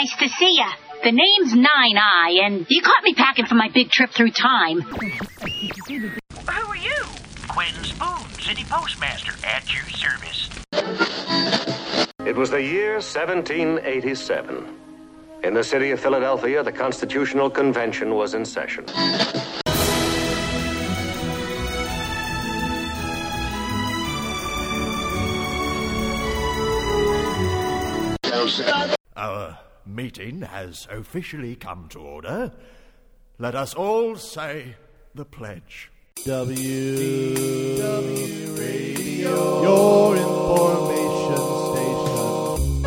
Nice to see ya. The name's Nine Eye, and you caught me packing for my big trip through time. Who are you? Quentin Spoon, City Postmaster, at your service. It was the year 1787. In the city of Philadelphia, the Constitutional Convention was in session. Meeting has officially come to order. Let us all say the pledge. W W Radio, your information station.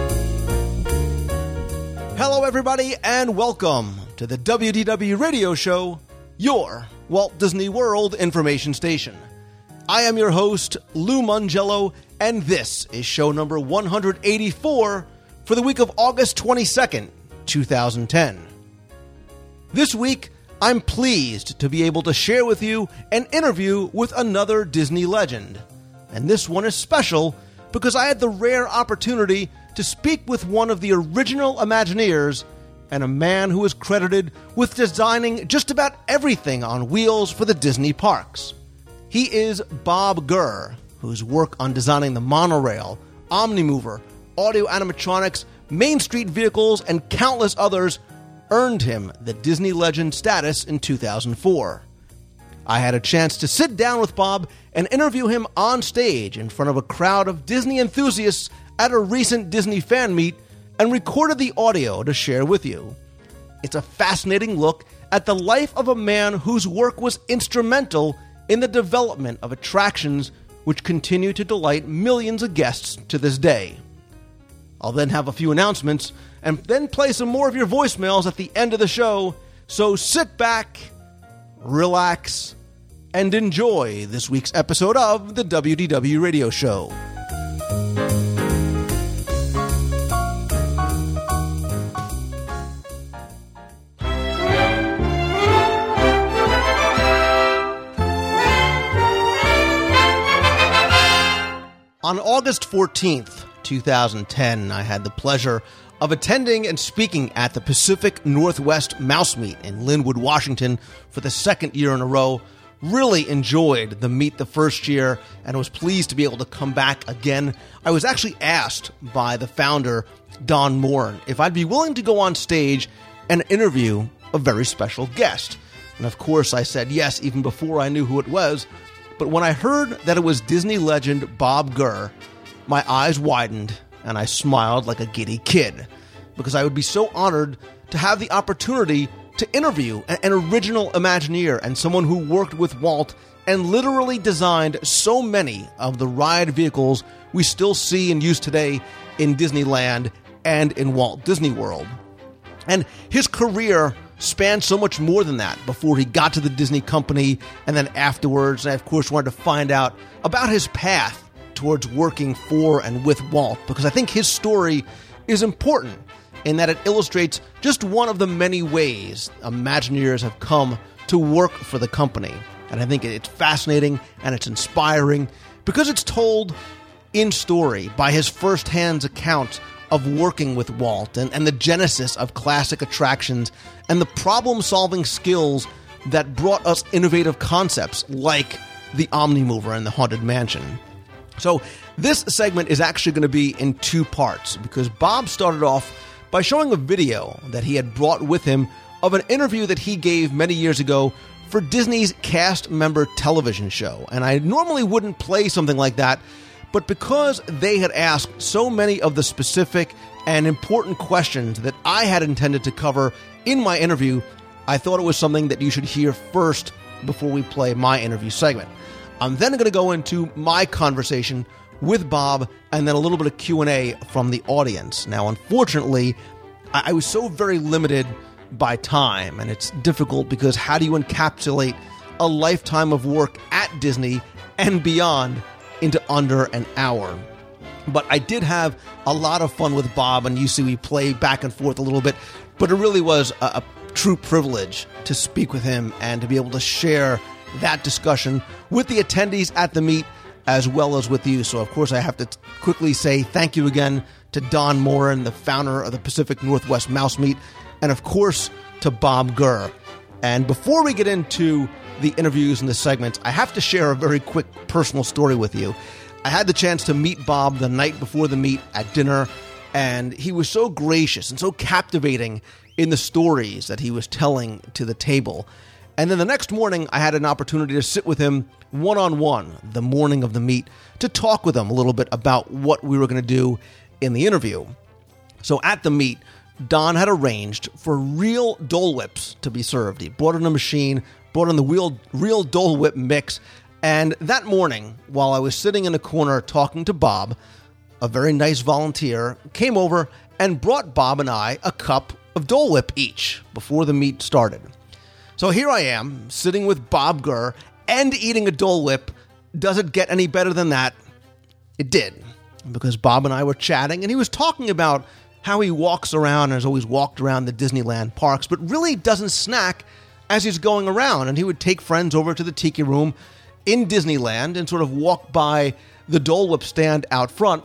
Hello, everybody, and welcome to the WDW Radio Show, your Walt Disney World information station. I am your host, Lou Mongello, and this is show number 184 for the week of August 22nd, 2010. This week, I'm pleased to be able to share with you an interview with another Disney legend. And this one is special because I had the rare opportunity to speak with one of the original Imagineers and a man who is credited with designing just about everything on wheels for the Disney parks. He is Bob Gurr, whose work on designing the monorail, Omnimover, audio animatronics, Main Street vehicles, and countless others earned him the Disney legend status in 2004. I had a chance to sit down with Bob and interview him on stage in front of a crowd of Disney enthusiasts at a recent Disney fan meet and recorded the audio to share with you. It's a fascinating look at the life of a man whose work was instrumental in the development of attractions which continue to delight millions of guests to this day. I'll then have a few announcements and then play some more of your voicemails at the end of the show. So sit back, relax, and enjoy this week's episode of the WDW Radio Show. On August 14th, 2010, I had the pleasure of attending and speaking at the Pacific Northwest Mouse Meet in Lynnwood, Washington for the second year in a row. Really enjoyed the meet the first year and was pleased to be able to come back again. I was actually asked by the founder, Don Moore, if I'd be willing to go on stage and interview a very special guest. And of course, I said yes even before I knew who it was. But when I heard that it was Disney legend Bob Gurr, my eyes widened and I smiled like a giddy kid because I would be so honored to have the opportunity to interview an original Imagineer and someone who worked with Walt and literally designed so many of the ride vehicles we still see and use today in Disneyland and in Walt Disney World. And his career spanned so much more than that before he got to the Disney company and then afterwards. And I, of course, wanted to find out about his path towards working for and with Walt because I think his story is important in that it illustrates just one of the many ways Imagineers have come to work for the company. And I think it's fascinating and it's inspiring because it's told in story by his firsthand account of working with Walt and, and the genesis of classic attractions and the problem solving skills that brought us innovative concepts like the Omnimover and the Haunted Mansion. So, this segment is actually going to be in two parts because Bob started off by showing a video that he had brought with him of an interview that he gave many years ago for Disney's cast member television show. And I normally wouldn't play something like that, but because they had asked so many of the specific and important questions that I had intended to cover in my interview, I thought it was something that you should hear first before we play my interview segment. I'm then going to go into my conversation with Bob and then a little bit of Q&A from the audience. Now, unfortunately, I, I was so very limited by time and it's difficult because how do you encapsulate a lifetime of work at Disney and beyond into under an hour? But I did have a lot of fun with Bob, and you see we play back and forth a little bit. But it really was a, a true privilege to speak with him and to be able to share that discussion with the attendees at the meet as well as with you. So, of course, I have to t- quickly say thank you again to Don Morin, the founder of the Pacific Northwest Mouse Meet, and of course to Bob Gurr. And before we get into the interviews and the segments, I have to share a very quick personal story with you. I had the chance to meet Bob the night before the meet at dinner, and he was so gracious and so captivating in the stories that he was telling to the table. And then the next morning, I had an opportunity to sit with him one on one the morning of the meet to talk with him a little bit about what we were going to do in the interview. So at the meet, Don had arranged for real Dole Whips to be served. He brought in a machine, brought in the real, real Dole Whip mix. And that morning, while I was sitting in a corner talking to Bob, a very nice volunteer came over and brought Bob and I a cup of Dole Whip each before the meet started. So here I am, sitting with Bob Gurr and eating a Dole Whip. Does it get any better than that? It did, because Bob and I were chatting, and he was talking about how he walks around and has always walked around the Disneyland parks, but really doesn't snack as he's going around. And he would take friends over to the tiki room in Disneyland and sort of walk by the Dole Whip stand out front.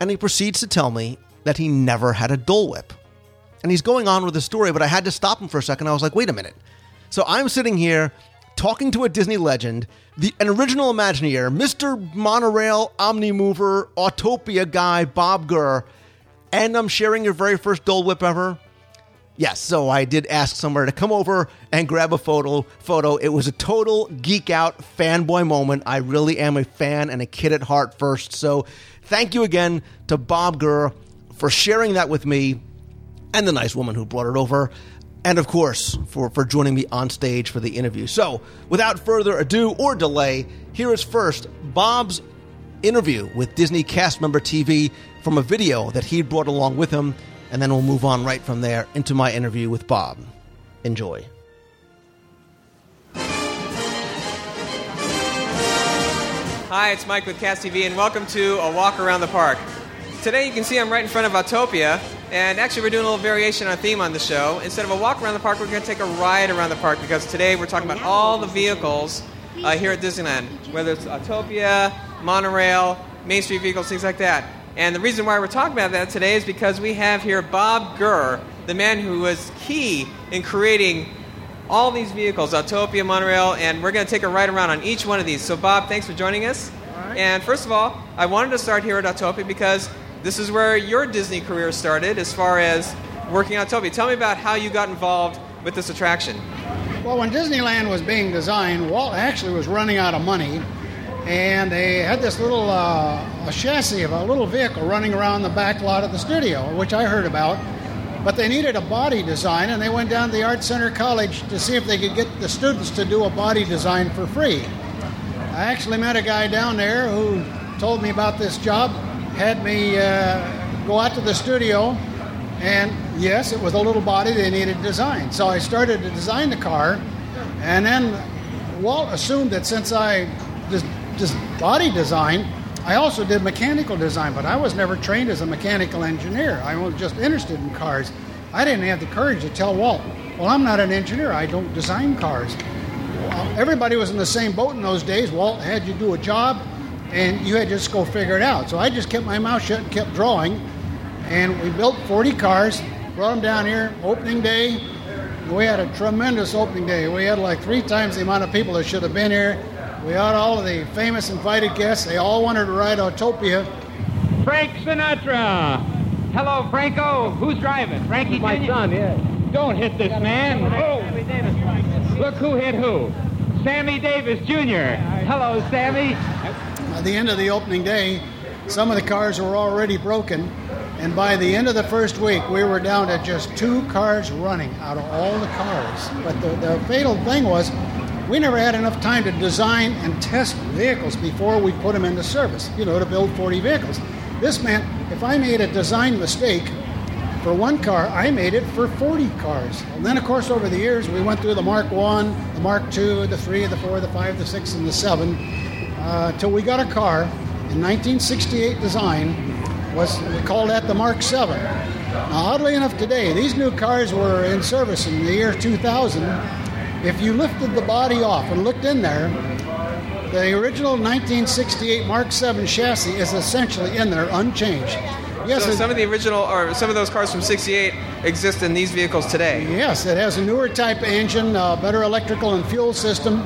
And he proceeds to tell me that he never had a Dole Whip. And he's going on with the story, but I had to stop him for a second. I was like, wait a minute. So I'm sitting here talking to a Disney legend, the an original Imagineer, Mr. Monorail Omnimover Autopia guy, Bob Gurr, and I'm sharing your very first Dole Whip ever. Yes, so I did ask somewhere to come over and grab a photo. Photo. It was a total geek out fanboy moment. I really am a fan and a kid at heart first. So, thank you again to Bob Gurr for sharing that with me, and the nice woman who brought it over and of course, for, for joining me on stage for the interview. So, without further ado or delay, here is first Bob's interview with Disney cast member TV from a video that he brought along with him, and then we'll move on right from there into my interview with Bob. Enjoy. Hi, it's Mike with Cast TV, and welcome to a walk around the park. Today, you can see I'm right in front of Autopia, and actually, we're doing a little variation on theme on the show. Instead of a walk around the park, we're going to take a ride around the park because today we're talking about all the vehicles uh, here at Disneyland, whether it's Autopia, monorail, Main Street vehicles, things like that. And the reason why we're talking about that today is because we have here Bob Gurr, the man who was key in creating all these vehicles, Autopia, monorail, and we're going to take a ride around on each one of these. So, Bob, thanks for joining us. And first of all, I wanted to start here at Autopia because this is where your Disney career started as far as working on Autopia. Tell me about how you got involved with this attraction. Well, when Disneyland was being designed, Walt actually was running out of money, and they had this little uh, chassis of a little vehicle running around the back lot of the studio, which I heard about. But they needed a body design, and they went down to the Art Center College to see if they could get the students to do a body design for free. I actually met a guy down there who told me about this job, had me uh, go out to the studio, and yes, it was a little body they needed designed. So I started to design the car, and then Walt assumed that since I just, just body design, I also did mechanical design, but I was never trained as a mechanical engineer. I was just interested in cars. I didn't have the courage to tell Walt, well, I'm not an engineer, I don't design cars. Well, everybody was in the same boat in those days. Walt had you do a job, and you had to just go figure it out. So I just kept my mouth shut and kept drawing, and we built 40 cars, brought them down here, opening day. We had a tremendous opening day. We had like three times the amount of people that should have been here. We had all of the famous invited guests. They all wanted to ride Autopia. Frank Sinatra. Hello, Franco. Who's driving? Frankie My Jr.? son, yes. Don't hit this man. Oh. Look who hit who. Sammy Davis Jr. Hello, Sammy. At the end of the opening day, some of the cars were already broken, and by the end of the first week, we were down to just two cars running out of all the cars. But the, the fatal thing was, we never had enough time to design and test vehicles before we put them into service, you know, to build 40 vehicles. This meant if I made a design mistake for one car, I made it for 40 cars. And then, of course, over the years, we went through the Mark 1, the Mark 2, the 3, the 4, the 5, the 6, and the 7, uh, till we got a car in 1968 design. Was we called that the Mark 7. Now, oddly enough, today these new cars were in service in the year 2000. If you lifted the body off and looked in there, The original 1968 Mark 7 chassis is essentially in there unchanged. Yes, so it- some of the original, or some of those cars from '68 exist in these vehicles today. Yes, it has a newer type engine, uh, better electrical and fuel system,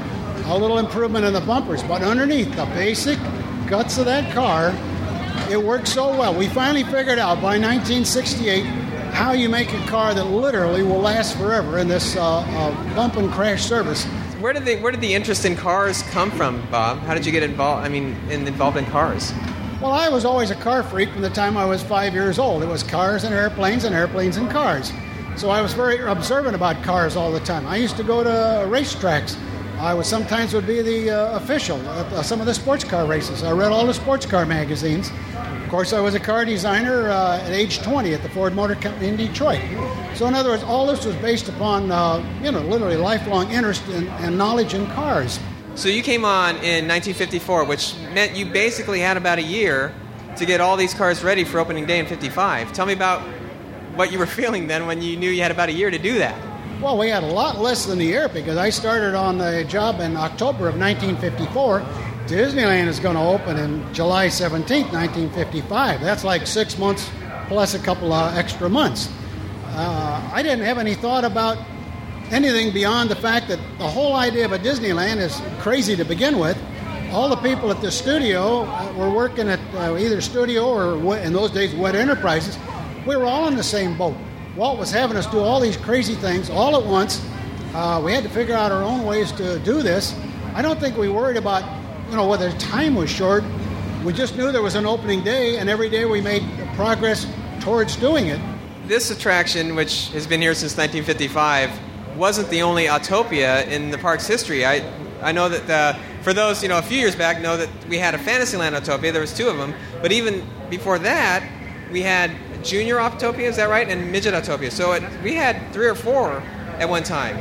a little improvement in the bumpers. But underneath the basic guts of that car, it works so well. We finally figured out by 1968 how you make a car that literally will last forever in this uh, uh, bump and crash service. Where did the Where did the interest in cars come from, Bob? How did you get involved? I mean, in, involved in cars? Well, I was always a car freak from the time I was five years old. It was cars and airplanes and airplanes and cars. So I was very observant about cars all the time. I used to go to racetracks. I was sometimes would be the uh, official at uh, some of the sports car races. I read all the sports car magazines. Of course, I was a car designer uh, at age 20 at the Ford Motor Company in Detroit. So, in other words, all this was based upon, uh, you know, literally lifelong interest in, and knowledge in cars. So you came on in 1954, which meant you basically had about a year to get all these cars ready for opening day in '55. Tell me about what you were feeling then when you knew you had about a year to do that. Well, we had a lot less than a year because I started on the job in October of 1954. Disneyland is going to open in July 17, 1955. That's like six months plus a couple of extra months. Uh, I didn't have any thought about anything beyond the fact that the whole idea of a Disneyland is crazy to begin with. All the people at the studio uh, were working at uh, either studio or in those days WED Enterprises. We were all in the same boat. Walt was having us do all these crazy things all at once. Uh, we had to figure out our own ways to do this. I don't think we worried about, you know, whether time was short. We just knew there was an opening day, and every day we made progress towards doing it. This attraction, which has been here since 1955, wasn't the only Autopia in the park's history. I, I know that uh, for those, you know, a few years back, know that we had a Fantasyland Autopia. There was two of them, but even before that, we had Junior Autopia. Is that right? And Midget Autopia. So it, we had three or four at one time.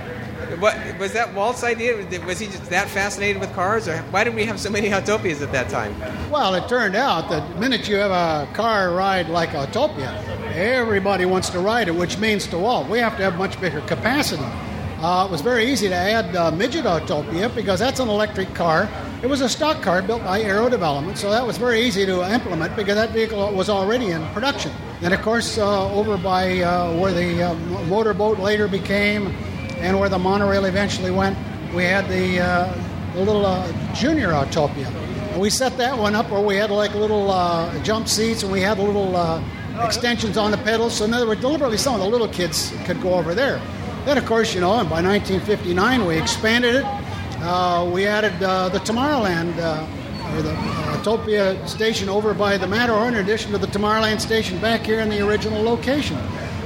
What was that Walt's idea? Was he just that fascinated with cars, or why did we have so many Autopias at that time? Well, it turned out that the minute you have a car ride like Autopia, everybody wants to ride it, which means to Walt, we have to have much bigger capacity. Uh, it was very easy to add uh, Midget Autopia because that's an electric car. It was a stock car built by Arrow Development, so that was very easy to implement because that vehicle was already in production. And of course, uh, over by uh, where the uh, motorboat later became and where the monorail eventually went, we had the, the little Junior Autopia. And we set that one up where we had like little jump seats and we had little extensions on the pedals. So in other words, deliberately some of the little kids could go over there. Then, of course, you know, and by 1959 we expanded it. Uh, we added uh, the Tomorrowland, uh, or the uh, Autopia station over by the Matterhorn, in addition to the Tomorrowland station back here in the original location.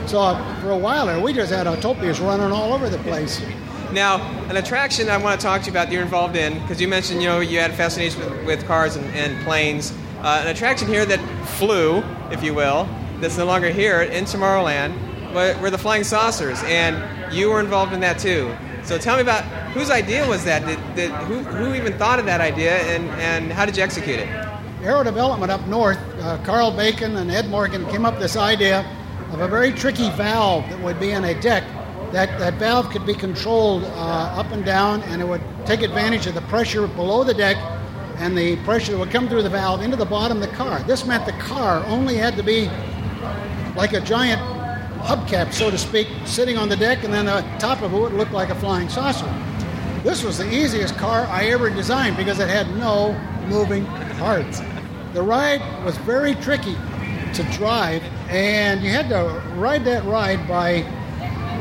So uh, for a while there, we just had Autopias running all over the place. Now, an attraction I want to talk to you about you're involved in, because you mentioned, you know, you had a fascination with, with cars and, and planes. Uh, an attraction here that flew, if you will, that's no longer here in Tomorrowland, were the flying saucers, and you were involved in that too. So tell me about whose idea was that? Did, did, who, who even thought of that idea, and, and how did you execute it? Arrow Development up north, uh, Karl Bacon and Ed Morgan came up with this idea of a very tricky valve that would be in a deck. That, that valve could be controlled uh, up and down, and it would take advantage of the pressure below the deck and the pressure that would come through the valve into the bottom of the car. This meant the car only had to be like a giant hubcap, so to speak, sitting on the deck, and then the top of it would look like a flying saucer. This was the easiest car I ever designed because it had no moving parts. The ride was very tricky to drive, and you had to ride that ride by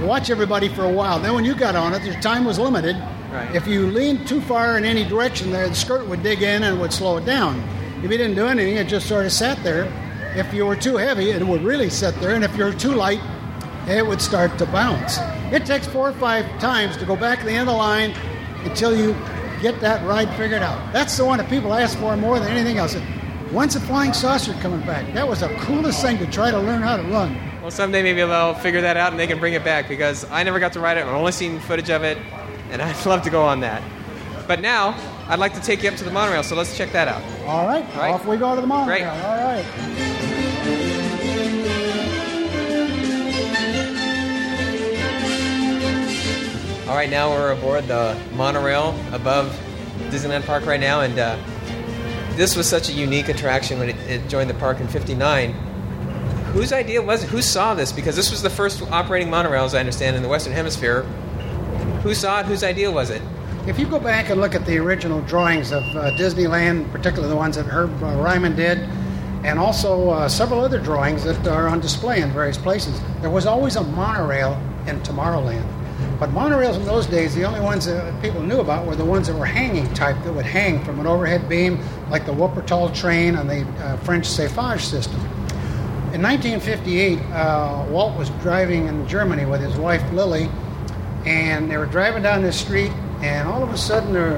watch everybody for a while. Then when you got on it, your time was limited. Right. If you leaned too far in any direction, there the skirt would dig in and would slow it down. If you didn't do anything, it just sort of sat there. If you were too heavy, it would really sit there, and if you were too light, it would start to bounce. It takes four or five times to go back to the end of the line until you get that ride figured out. That's the one that people ask for more than anything else. When's the flying saucer coming back? That was the coolest thing to try to learn how to run. Well, someday maybe they'll figure that out and they can bring it back because I never got to ride it. I've only seen footage of it, and I'd love to go on that. But now, I'd like to take you up to the monorail, so let's check that out. All right, All right. off we go to the monorail. Great. All right. All right, now we're aboard the monorail above Disneyland Park right now, and uh, this was such a unique attraction when it, it joined the park in '59. Whose idea was it? Who saw this? Because this was the first operating monorail, as I understand, in the Western Hemisphere. Who saw it? Whose idea was it? If you go back and look at the original drawings of uh, Disneyland, particularly the ones that Herb uh, Ryman did, and also uh, several other drawings that are on display in various places, there was always a monorail in Tomorrowland. But monorails in those days, the only ones that people knew about were the ones that were hanging type, that would hang from an overhead beam, like the Wuppertal train and the uh, French SAFEGE system. In 1958, uh, Walt was driving in Germany with his wife Lily, and they were driving down this street, and all of a sudden, there,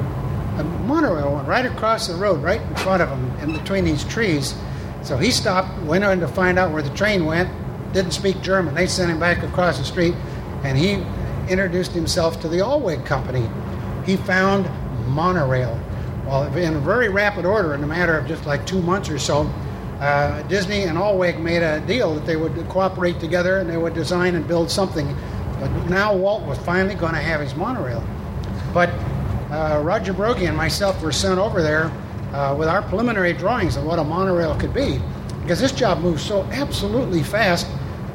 a monorail went right across the road, right in front of him, in between these trees. So he stopped, went on to find out where the train went, didn't speak German. They sent him back across the street, and he introduced himself to the Alweg Company. He found monorail. Well, in a very rapid order, in a matter of just like two months or so, uh, Disney and Alweg made a deal that they would cooperate together and they would design and build something. But now Walt was finally going to have his monorail. But uh, Roger Broggie and myself were sent over there uh, with our preliminary drawings of what a monorail could be, because this job moves so absolutely fast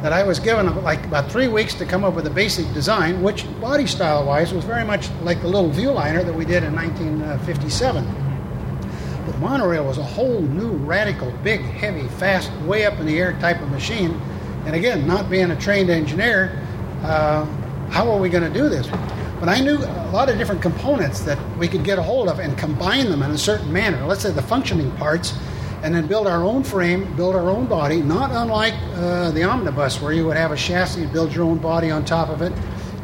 that I was given like about three weeks to come up with a basic design, which body style wise was very much like the little Viewliner that we did in 1957. The monorail was a whole new, radical, big, heavy, fast, way up in the air type of machine. And again, not being a trained engineer, uh, how are we going to do this? But I knew a lot of different components that we could get a hold of and combine them in a certain manner. Let's say the functioning parts, and then build our own frame, build our own body, not unlike uh, the omnibus, where you would have a chassis and build your own body on top of it,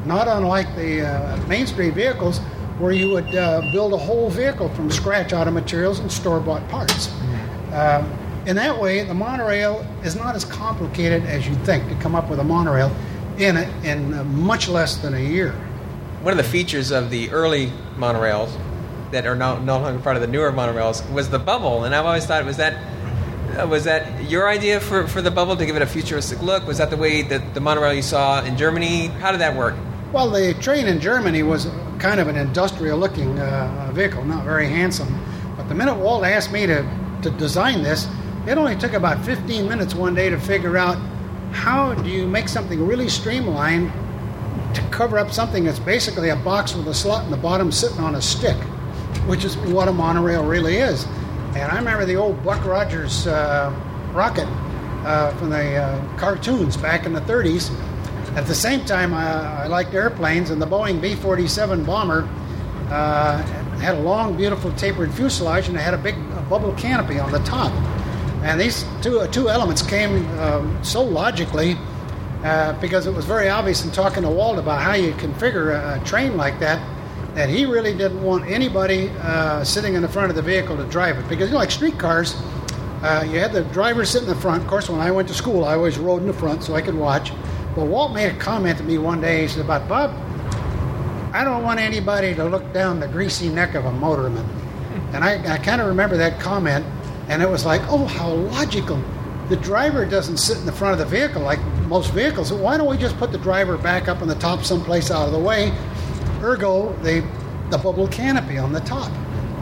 not unlike the uh, Main Street vehicles, where you would uh, build a whole vehicle from scratch out of materials and store bought parts. Um, in that way, the monorail is not as complicated as you think to come up with a monorail in, it in uh, much less than a year. One of the features of the early monorails that are now no longer part of the newer monorails was the bubble, and I've always thought was that uh, was that your idea for, for the bubble to give it a futuristic look? Was that the way that the monorail you saw in Germany? How did that work? Well, the train in Germany was kind of an industrial looking uh, vehicle, not very handsome. But the minute Walt asked me to, to design this, it only took about 15 minutes one day to figure out how do you make something really streamlined to cover up something that's basically a box with a slot in the bottom sitting on a stick, which is what a monorail really is. And I remember the old Buck Rogers uh, rocket uh, from the uh, cartoons back in the 30s. At the same time, I, liked airplanes, and the Boeing B 47 bomber uh, had a long, beautiful tapered fuselage, and it had a big bubble canopy on the top. And these two, two elements came um, so logically uh, because it was very obvious in talking to Walt about how you configure a, a train like that that he really didn't want anybody uh, sitting in the front of the vehicle to drive it. Because, you know, like streetcars, uh, you had the driver sit in the front. Of course, when I went to school, I always rode in the front so I could watch. But Walt made a comment to me one day. He said, about Bob, I don't want anybody to look down the greasy neck of a motorman. And I, I kind of remember that comment, and it was like, oh, how logical. The driver doesn't sit in the front of the vehicle like most vehicles. So why don't we just put the driver back up on the top someplace out of the way? Ergo, the, the bubble canopy on the top.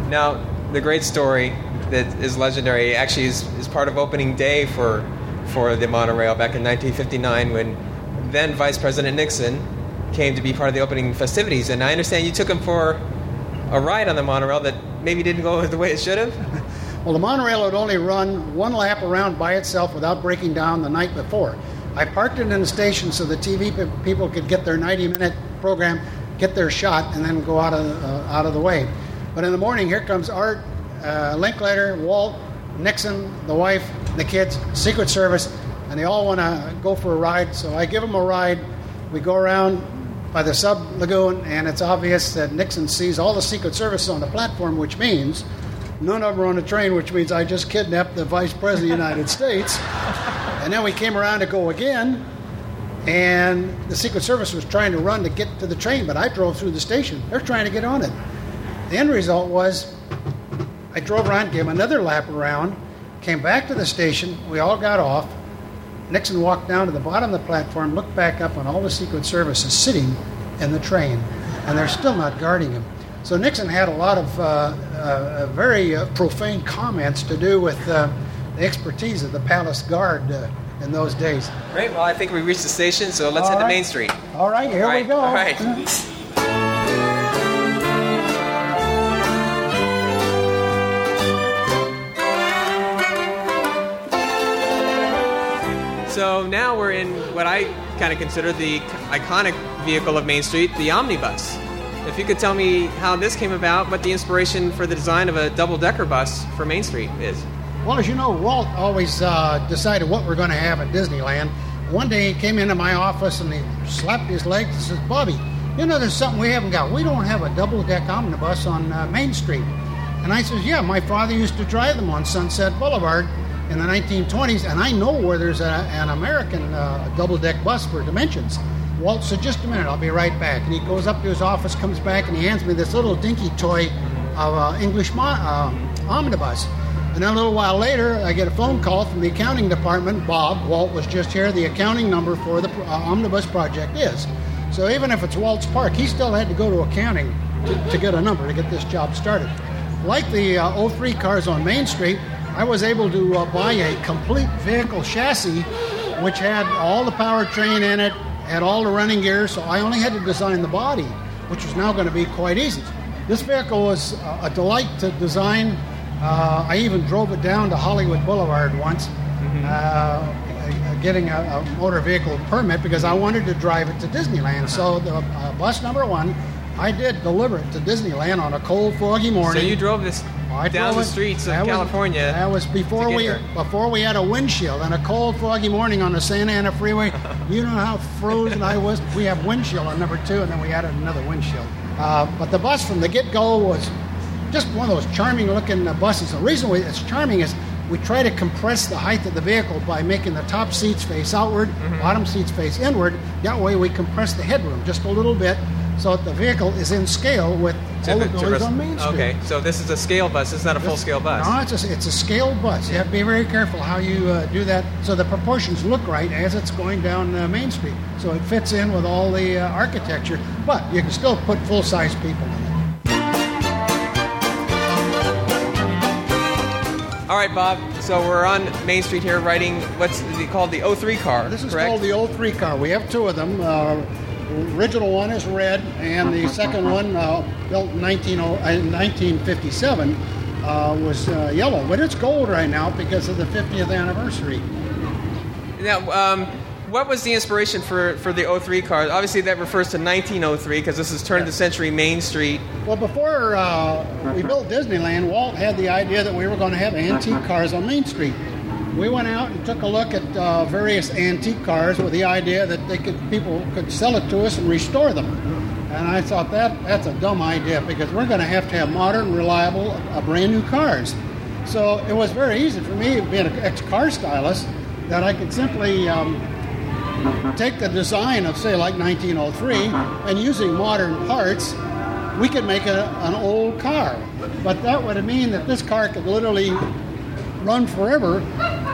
Now, the great story that is legendary actually is, is part of opening day for, for the monorail back in 1959 when then Vice President Nixon came to be part of the opening festivities. And I understand you took him for a ride on the monorail that maybe didn't go the way it should have. Well, the monorail would only run one lap around by itself without breaking down the night before. I parked it in the station so the TV people could get their 90 minute program, get their shot, and then go out of, uh, out of the way. But in the morning, here comes Art, uh, Linkletter, Walt, Nixon, the wife, the kids, Secret Service, and they all want to go for a ride. So I give them a ride. We go around by the sub lagoon, and it's obvious that Nixon sees all the Secret Service on the platform, which means none of them are on the train, which means I just kidnapped the Vice President of the United States. And then we came around to go again, and the Secret Service was trying to run to get to the train, but I drove through the station. They're trying to get on it. The end result was I drove around, gave another lap around, came back to the station. We all got off. Nixon walked down to the bottom of the platform, looked back up, and all the Secret Service is sitting in the train, and they're still not guarding him. So Nixon had a lot of uh, uh, very uh, profane comments to do with uh, expertise of the palace guard uh, in those days. Great. Well, I think we reached the station, so let's All head to. Main Street. All right, here All right, we go. all right. So now we're in what I kind of consider the iconic vehicle of Main Street, the omnibus. If you could tell me how this came about, what the inspiration for the design of a double-decker bus for Main Street is. Well, as you know, Walt always uh, decided what we're going to have at Disneyland. One day he came into my office and he slapped his leg and says, Bobby, you know there's something we haven't got. We don't have a double deck omnibus on uh, Main Street. And I says, Yeah, my father used to drive them on Sunset Boulevard in the 1920s, and I know where there's a, an American uh, double deck bus for Dimensions. Walt said, Just a minute, I'll be right back. And he goes up to his office, comes back, and he hands me this little dinky toy of uh, English mo- uh, omnibus. And then a little while later, I get a phone call from the accounting department. Bob, Walt was just here. The accounting number for the uh, omnibus project is. So even if it's Walt's Park, he still had to go to accounting to, to get a number to get this job started. Like the uh, 03 cars on Main Street, I was able to uh, buy a complete vehicle chassis, which had all the powertrain in it, had all the running gears. So I only had to design the body, which was now going to be quite easy. This vehicle was uh, a delight to design. Uh, I even drove it down to Hollywood Boulevard once, uh, getting a, a motor vehicle permit because I wanted to drive it to Disneyland. So the uh, bus number one, I did deliver it to Disneyland on a cold, foggy morning. So you drove this I down the it- streets of that was- California. that was before we before we had a windshield and a cold, foggy morning on the Santa Ana Freeway. you know how frozen I was. We have windshield on number two, and then we added another windshield. Uh, but the bus from the get-go was just one of those charming-looking uh, buses. The reason we, it's charming is we try to compress the height of the vehicle by making the top seats face outward, Mm-hmm. bottom seats face inward. That way, we compress the headroom just a little bit, so that the vehicle is in scale with all the the- buildings on Main Street. Okay, so this is a scale bus. It's not a full-scale bus. No, it's a, it's a scale bus. You have to be very careful how you uh, do that so the proportions look right as it's going down uh, Main Street. So it fits in with all the uh, architecture, but you can still put full size people in it. All right, Bob. So we're on Main Street here, riding what's called the O3 car. This is correct? called the O3 car. We have two of them. Uh, original one is red, and the second one, uh, built in 19, uh, 1957, uh, was uh, yellow. But it's gold right now because of the 50th anniversary. Now, um, what was the inspiration for, for the 03 car? Obviously, that refers to 1903 because this is turn of the century Main Street. Well, before uh, we built Disneyland, Walt had the idea that we were going to have antique cars on Main Street. We went out and took a look at uh, various antique cars with the idea that they could people could sell it to us and restore them. And I thought that that's a dumb idea because we're going to have to have modern, reliable, uh, brand new cars. So it was very easy for me, being an ex-car stylist, that I could simply um, take the design of, say, like 1903, and using modern parts, we could make a, an old car. But that would mean that this car could literally run forever,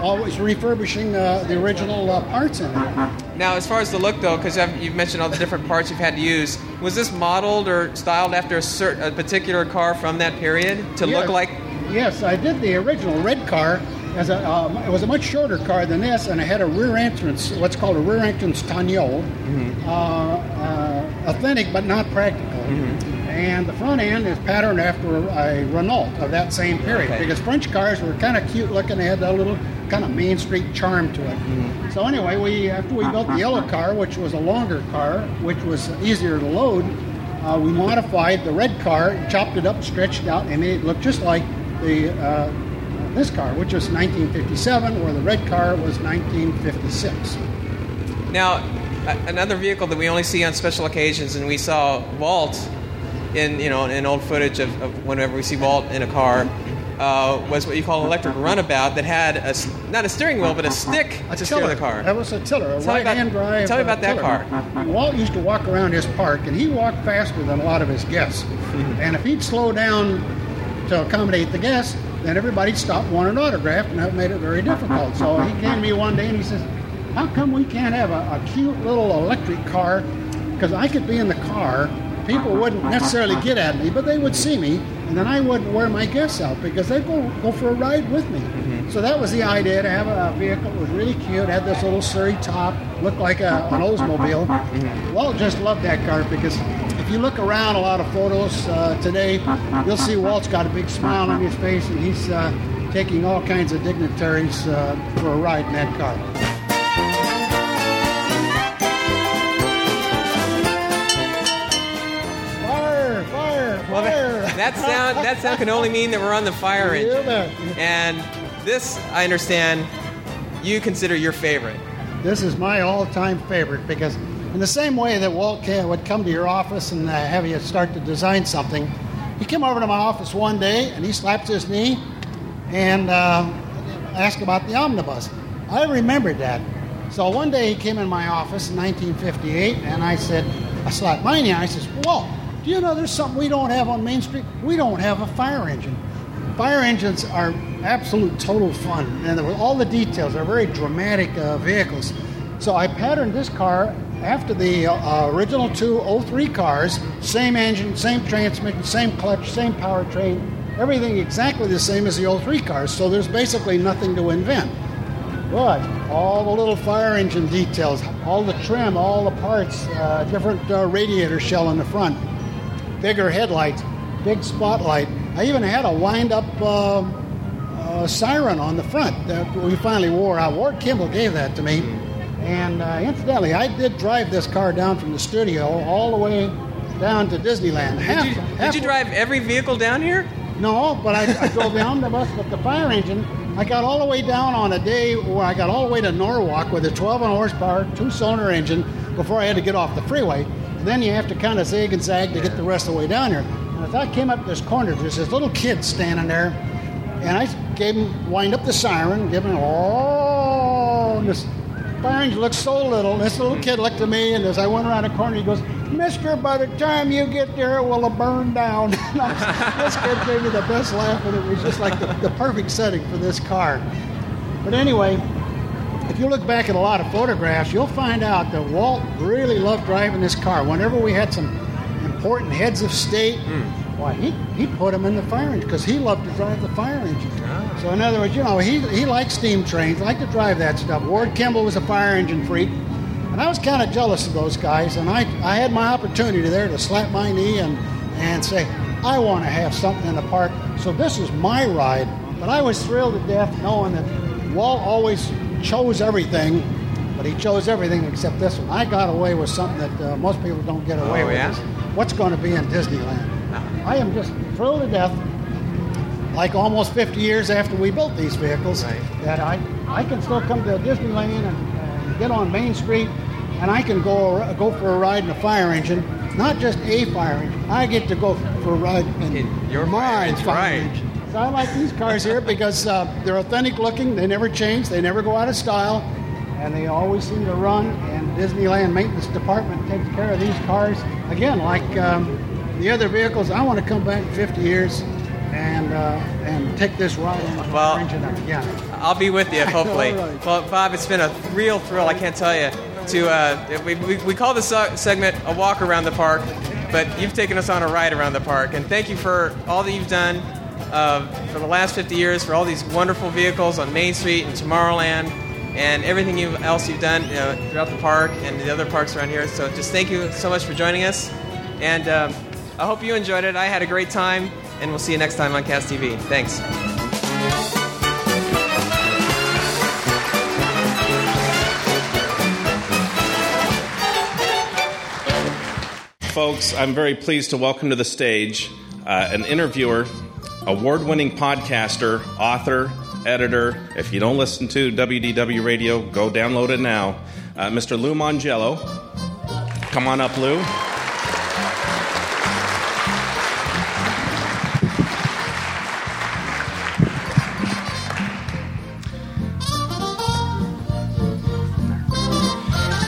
always refurbishing uh, the original uh, parts in it. Now, as far as the look, though, because you've mentioned all the different parts you've had to use, was this modeled or styled after a, certain, a particular car from that period to look like? Yes, I did the original red car. As a, um, it was a much shorter car than this, and it had a rear entrance, what's called a rear entrance tonneau, uh, uh, authentic but not practical. And the front end is patterned after a Renault of that same period, Okay. because French cars were kind of cute looking. They had that little kind of Main Street charm to it. So anyway, we after we built the yellow car, which was a longer car, which was easier to load, uh, we modified the red car, chopped it up, stretched out, and it looked just like the uh, this car, which was 1957, where the red car was 1956. Now, another vehicle that we only see on special occasions, and we saw Walt in you know in old footage of, of whenever we see Walt in a car, uh, was what you call an electric runabout that had a not a steering wheel but a stick A to steer tiller. the car. That was a tiller, a Tell right-hand drive. tell me uh, about that tiller. car. Walt used to walk around his park, and he walked faster than a lot of his guests. Mm-hmm. And if he'd slow down to accommodate the guests, then everybody'd stop and want an autograph, and that made it very difficult. So he came to me one day and he says, "How come we can't have a, a cute little electric car? Because I could be in the car." people wouldn't necessarily get at me, but they would see me, and then I wouldn't wear my gifts out because they'd go, go for a ride with me. Mm-hmm. So that was the idea to have a vehicle that was really cute, had this little Surrey top, looked like a, an Oldsmobile. Mm-hmm. Walt just loved that car because if you look around a lot of photos uh, today, you'll see Walt's got a big smile on his face and he's uh, taking all kinds of dignitaries uh, for a ride in that car. Fire, fire, Well, fire. that, that sound that sound can only mean that we're on the fire engine. And this, I understand, you consider your favorite. This is my all-time favorite because, in the same way that Walt would come to your office and uh, have you start to design something, he came over to my office one day and he slapped his knee and uh, asked about the omnibus. I remembered that. So one day he came in my office in 1958 and I said, I slapped my knee. I says, Walt, do you know there's something we don't have on Main Street? We don't have a fire engine. Fire engines are absolute total fun, and all the details, they're very dramatic uh, vehicles. So I patterned this car after the uh, original two 03 cars, same engine, same transmission, same clutch, same powertrain, everything exactly the same as the 03 cars. So there's basically nothing to invent. But all the little fire engine details, all the trim, all the parts, uh, different uh, radiator shell in the front, bigger headlights, big spotlight. I even had a wind-up uh, uh, siren on the front that we finally wore out. Ward Kimball gave that to me. And uh, incidentally, I did drive this car down from the studio all the way down to Disneyland. Half- Did you, did you drive every vehicle down here? no, but I, I drove the omnibus with the fire engine. I got all the way down on a day where I got all the way to Norwalk with a 12 horsepower, two cylinder engine before I had to get off the freeway. And then you have to kind of zig and zag to get the rest of the way down here. And as I came up this corner, there's this little kid standing there, and I gave him, wind up the siren, give him, oh, and this engine looked so little. This little kid looked at me, and as I went around the corner, he goes, Mister, by the time you get there, it will have burned down. This kid gave me the best laugh, and it was just like the, the perfect setting for this car. But anyway, if you look back at a lot of photographs, you'll find out that Walt really loved driving this car. Whenever we had some important heads of state, hmm. Why he he put them in the fire engine because he loved to drive the fire engine. So in other words, you know, he he liked steam trains, liked to drive that stuff. Ward Kimball was a fire engine freak, and I was kind of jealous of those guys. And I I had my opportunity there to slap my knee and and say, I want to have something in the park. So this is my ride. But I was thrilled to death knowing that Walt always chose everything, but he chose everything except this one. I got away with something that uh, most people don't get away Oh, with. yeah? What's going to be in Disneyland? I am just thrilled to death. Like almost 50 years after we built these vehicles, Right. that I, I can still come to Disneyland and, and get on Main Street, and I can go go for a ride in a fire engine. Not just a fire engine. I get to go for a ride in, In your my fire engine, right. engine. So I like these cars here because uh, they're authentic looking. They never change. They never go out of style, and they always seem to run. And Disneyland maintenance department takes care of these cars. Again, like um, the other vehicles, I want to come back in 50 years and uh, and take this ride on the Well, again. I'll be with you, hopefully. Right. Well, Bob, it's been a real thrill. I can't tell you. To uh, we, we, we call this se- segment a walk around the park, but you've taken us on a ride around the park, and thank you for all that you've done uh, for the last 50 years, for all these wonderful vehicles on Main Street and Tomorrowland, and everything you, else you've done you know, throughout the park and the other parks around here. So just thank you so much for joining us, and um, I hope you enjoyed it. I had a great time, and we'll see you next time on Cast TV. Thanks. Folks, I'm very pleased to welcome to the stage uh, an interviewer, award winning podcaster, author, editor. If you don't listen to WDW Radio, go download it now. Uh, Mr. Lou Mongello. Come on up, Lou.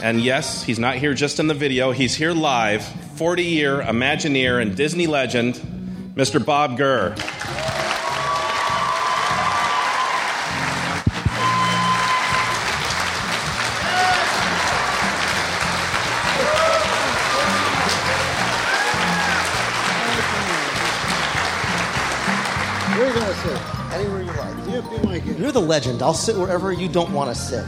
And yes, he's not here just in the video, he's here live, 40 year Imagineer and Disney legend, Mr. Bob Gurr. You're the legend. I'll sit wherever you don't want to sit.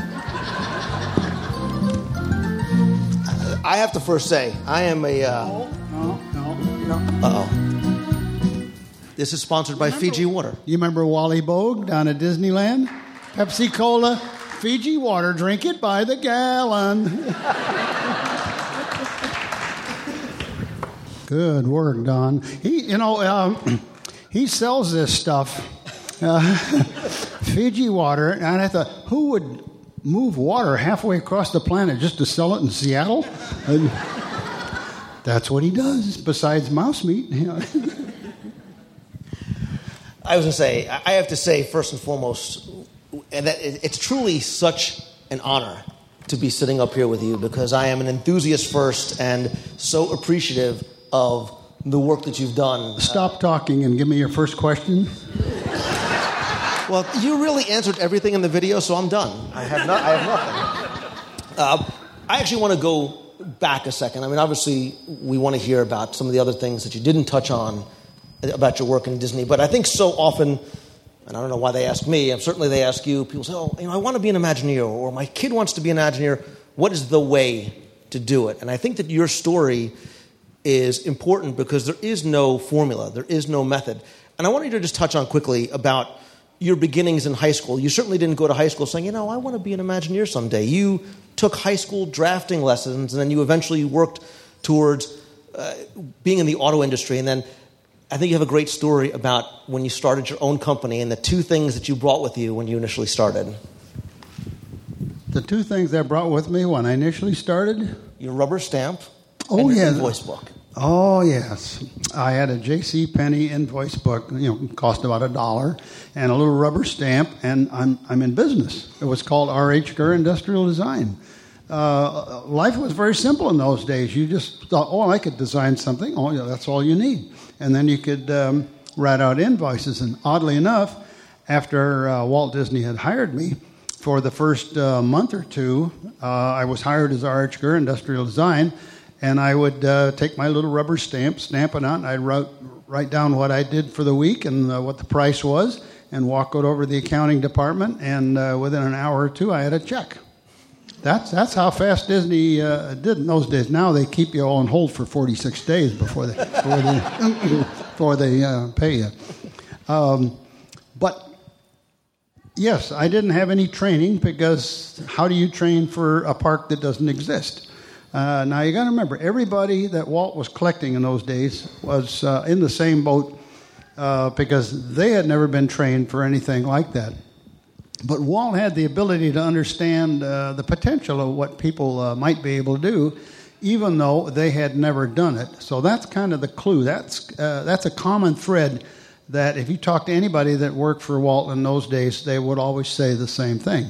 I have to first say, I am a. Uh, No, no, no. uh oh. This is sponsored by Fiji Water. You remember Wally Boag down at Disneyland? Pepsi Cola, Fiji water, drink it by the gallon. Good work, Don. He, you know, um, he sells this stuff, uh, Fiji water, and I thought, who would move water halfway across the planet just to sell it in Seattle? That's what he does. Besides mouse meat. I was going to say, I I have to say, first and foremost, and that it's truly such an honor to be sitting up here with you because I am an enthusiast first and so appreciative of the work that you've done. Stop talking and give me your first question. Well, you really answered everything in the video, so I'm done. I have, not, I have nothing. Uh, I actually want to go back a second. I mean, obviously, we want to hear about some of the other things that you didn't touch on about your work in Disney, but I think so often, and I don't know why they ask me, and certainly they ask you, people say, oh, you know, I want to be an Imagineer, or my kid wants to be an Imagineer. What is the way to do it? And I think that your story is important because there is no formula, there is no method. And I want you to just touch on quickly about your beginnings in high school. You certainly didn't go to high school saying, you know, I want to be an Imagineer someday. You took high school drafting lessons, and then you eventually worked towards uh, being in the auto industry. And then I think you have a great story about when you started your own company and the two things that you brought with you when you initially started. The two things I brought with me when I initially started. Your rubber stamp Oh and your yeah, invoice book. Oh yes, I had a J.C. Penney invoice book. You know, cost about a dollar, and a little rubber stamp, and I'm I'm in business. It was called R.H. Gurr Industrial Design. Uh, life was very simple in those days. You just thought, oh, I could design something. Oh, yeah, that's all you need, and then you could um, write out invoices. And oddly enough, after uh, Walt Disney had hired me, for the first uh, month or two, uh, I was hired as R.H. Gurr Industrial Design, and I would uh, take my little rubber stamp, stamp it out, and I'd write, write down what I did for the week and uh, what the price was, and walk it over to the accounting department, and uh, within an hour or two, I had a check. That's, that's how fast Disney uh, did in those days. Now they keep you on hold for 46 days before they, before they, before they uh, pay you. Um, but Yes, I didn't have any training because how do you train for a park that doesn't exist? Uh, now you got to remember, everybody that Walt was collecting in those days was uh, in the same boat uh, because they had never been trained for anything like that. But Walt had the ability to understand uh, the potential of what people uh, might be able to do, even though they had never done it. So that's kind of the clue. That's uh, that's a common thread that if you talk to anybody that worked for Walt in those days, they would always say the same thing.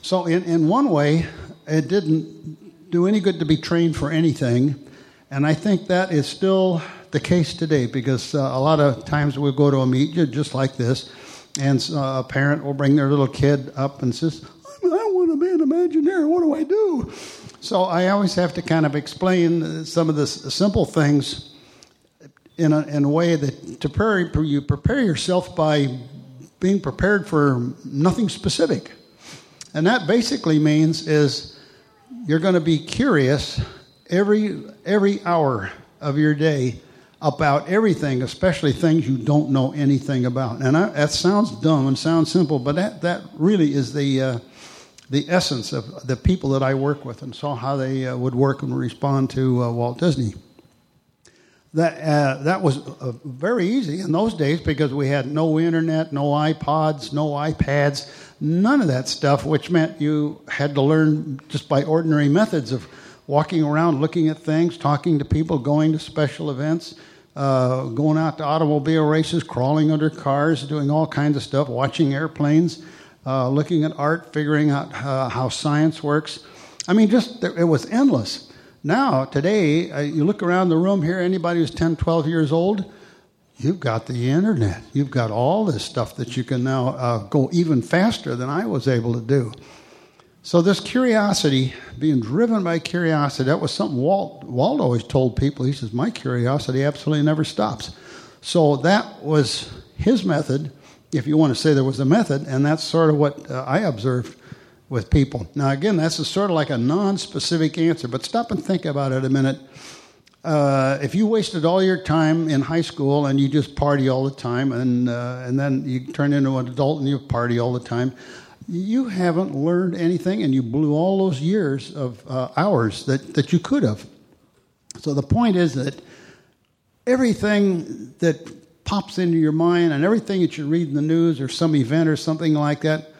So, in, in one way, it didn't do any good to be trained for anything. And I think that is still the case today because uh, a lot of times we'll go to a meet just like this, and uh, a parent will bring their little kid up and says, I want to be an Imagineer. What do I do? So I always have to kind of explain uh, some of the simple things in a, in a way that to prepare, you prepare yourself by being prepared for nothing specific. And that basically means is you're going to be curious every every hour of your day about everything, especially things you don't know anything about. And I, that sounds dumb and sounds simple, but that, that really is the uh, the essence of the people that I work with, and saw how they uh, would work and respond to uh, Walt Disney that uh, that was uh, very easy in those days because we had no internet, no iPods, no iPads, none of that stuff, which meant you had to learn just by ordinary methods of walking around, looking at things, talking to people, going to special events, uh, going out to automobile races, crawling under cars, doing all kinds of stuff, watching airplanes, uh, looking at art, figuring out uh, how science works. I mean, just it was endless. Now, today, uh, you look around the room here, anybody who's 10, 12 years old, you've got the internet. You've got all this stuff that you can now uh, go even faster than I was able to do. So, this curiosity, being driven by curiosity, that was something Walt, Walt always told people. He says, My curiosity absolutely never stops. So, that was his method if you want to say there was a method, and that's sort of what uh, I observed with people. Now, again, that's sort of like a non-specific answer, but stop and think about it a minute. Uh, if you wasted all your time in high school and you just party all the time, and uh, and then you turn into an adult and you party all the time, you haven't learned anything, and you blew all those years of uh, hours that that you could have. So the point is that everything that pops into your mind and everything that you read in the news or some event or something like that,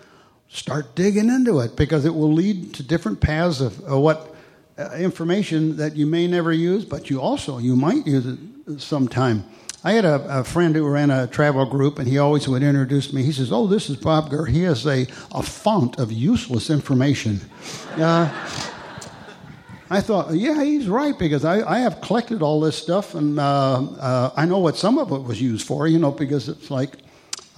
start digging into it because it will lead to different paths of, of what information that you may never use, but you also you might use it sometime. I had a, a, friend who ran a travel group, and he always would introduce me. He says, "Oh, this is Bob Gurr. He has a, a font of useless information." Uh, I thought, yeah, he's right because I, I have collected all this stuff and uh, uh, I know what some of it was used for, you know, because it's like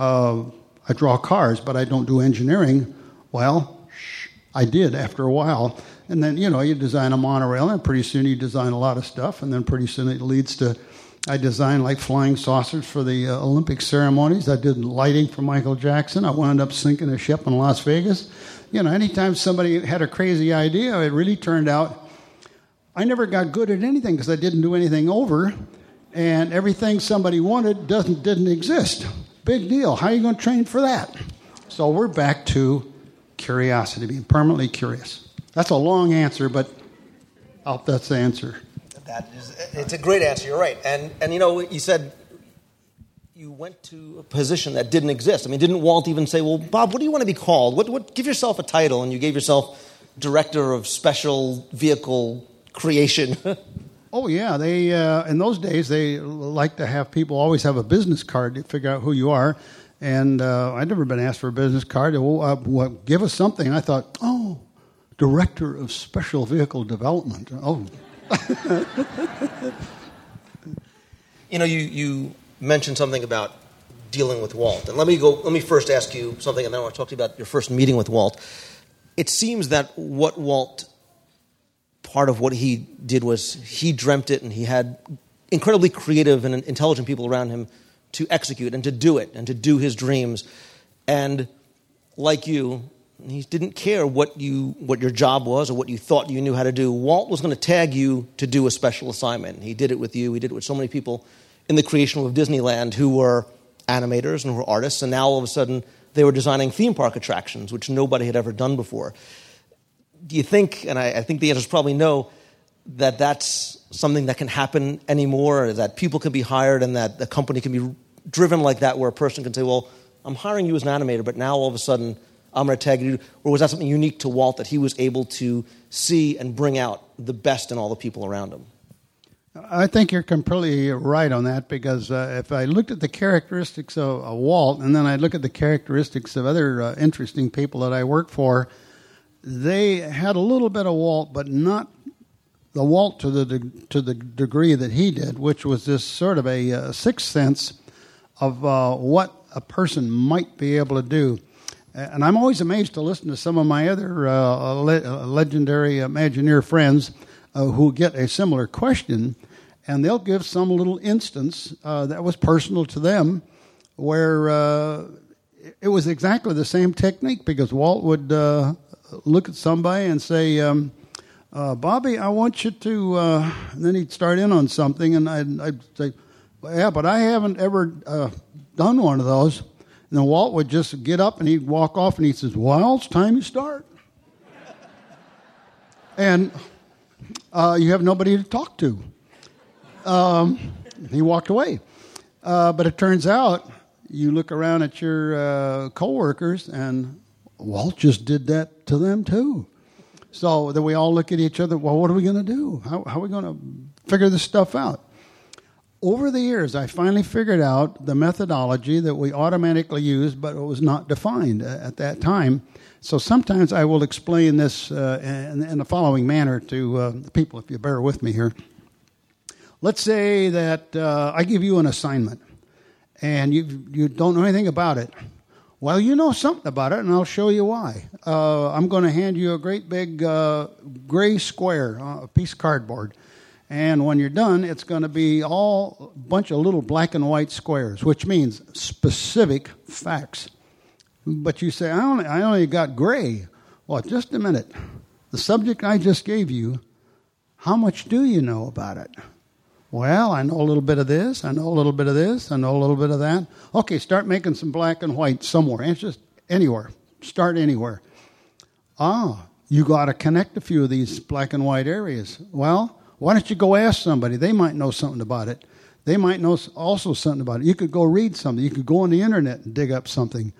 uh, I draw cars, but I don't do engineering. Well, shh, I did after a while. And then, you know, you design a monorail, and pretty soon you design a lot of stuff, and then pretty soon it leads to. I designed like flying saucers for the uh, Olympic ceremonies. I did lighting for Michael Jackson. I wound up sinking a ship in Las Vegas. You know, anytime somebody had a crazy idea, it really turned out I never got good at anything because I didn't do anything over, and everything somebody wanted doesn't didn't exist. Big deal. How are you going to train for that? So we're back to curiosity, being permanently curious. That's a long answer, but I hope that's the answer. That is, it's a great answer. You're right, and and you know you said you went to a position that didn't exist. I mean, didn't Walt even say, "Well, Bob, what do you want to be called? What, what give yourself a title?" And you gave yourself director of special vehicle creation. oh yeah, they uh, in those days they like to have people always have a business card to figure out who you are. And uh, I'd never been asked for a business card. Well, uh, well, give us something. I thought, oh, director of special vehicle development. Oh. you know, you, you mentioned something about dealing with Walt. And let me go. Let me first ask you something, and then I want to talk to you about your first meeting with Walt. It seems that what Walt part of what he did was he dreamt it and he had incredibly creative and intelligent people around him to execute and to do it and to do his dreams. And like you, he didn't care what you what your job was or what you thought you knew how to do. Walt was going to tag you to do a special assignment. He did it with you. He did it with so many people in the creation of Disneyland who were animators and who were artists, and now all of a sudden they were designing theme park attractions, which nobody had ever done before do you think, and I, I think the answer is probably no, that that's something that can happen anymore, that people can be hired and that the company can be driven like that, where a person can say, well, I'm hiring you as an animator, but now all of a sudden You? Or was that something unique to Walt that he was able to see and bring out the best in all the people around him? I think you're completely right on that because uh, if I looked at the characteristics of, Walt and then I look at the characteristics of other uh, interesting people that I work for, they had a little bit of Walt, but not the Walt to the to the degree that he did, which was this sort of a uh, sixth sense of uh, what a person might be able to do. And I'm always amazed to listen to some of my other uh, le- uh, legendary Imagineer friends uh, who get a similar question, and they'll give some little instance uh, that was personal to them, where it was exactly the same technique because Walt would look at somebody and say, um, uh, Bobby, I want you to, uh, then he'd start in on something, and I'd, I'd say, yeah, but I haven't ever uh, done one of those. And then Walt would just get up and he'd walk off and he says, Well, it's time you start. and uh, you have nobody to talk to. Um, he walked away. Uh, but it turns out you look around at your uh, coworkers and Walt just did that to them too. So then we all look at each other, well, what are we going to do? How, how are we going to figure this stuff out? Over the years, I finally figured out the methodology that we automatically used, but it was not defined at that time. So sometimes I will explain this uh, in, in, the following manner to uh, the people, if you bear with me here. Let's say that uh, I give you an assignment, and you, you don't know anything about it. Well, you know something about it, and I'll show you why. Uh, I'm going to hand you a great big uh, gray square, uh, a piece of cardboard, And when you're done, it's going to be all a bunch of little black and white squares, which means specific facts. But you say, I only, I only got gray. Well, just a minute. The subject I just gave you, how much do you know about it? Well, I know a little bit of this, I know a little bit of this, I know a little bit of that. Okay, start making some black and white somewhere. It's just anywhere. Start anywhere. Ah, you got to connect a few of these black and white areas. Well, why don't you go ask somebody? They might know something about it. They might know also something about it. You could go read something. You could go on the internet and dig up something.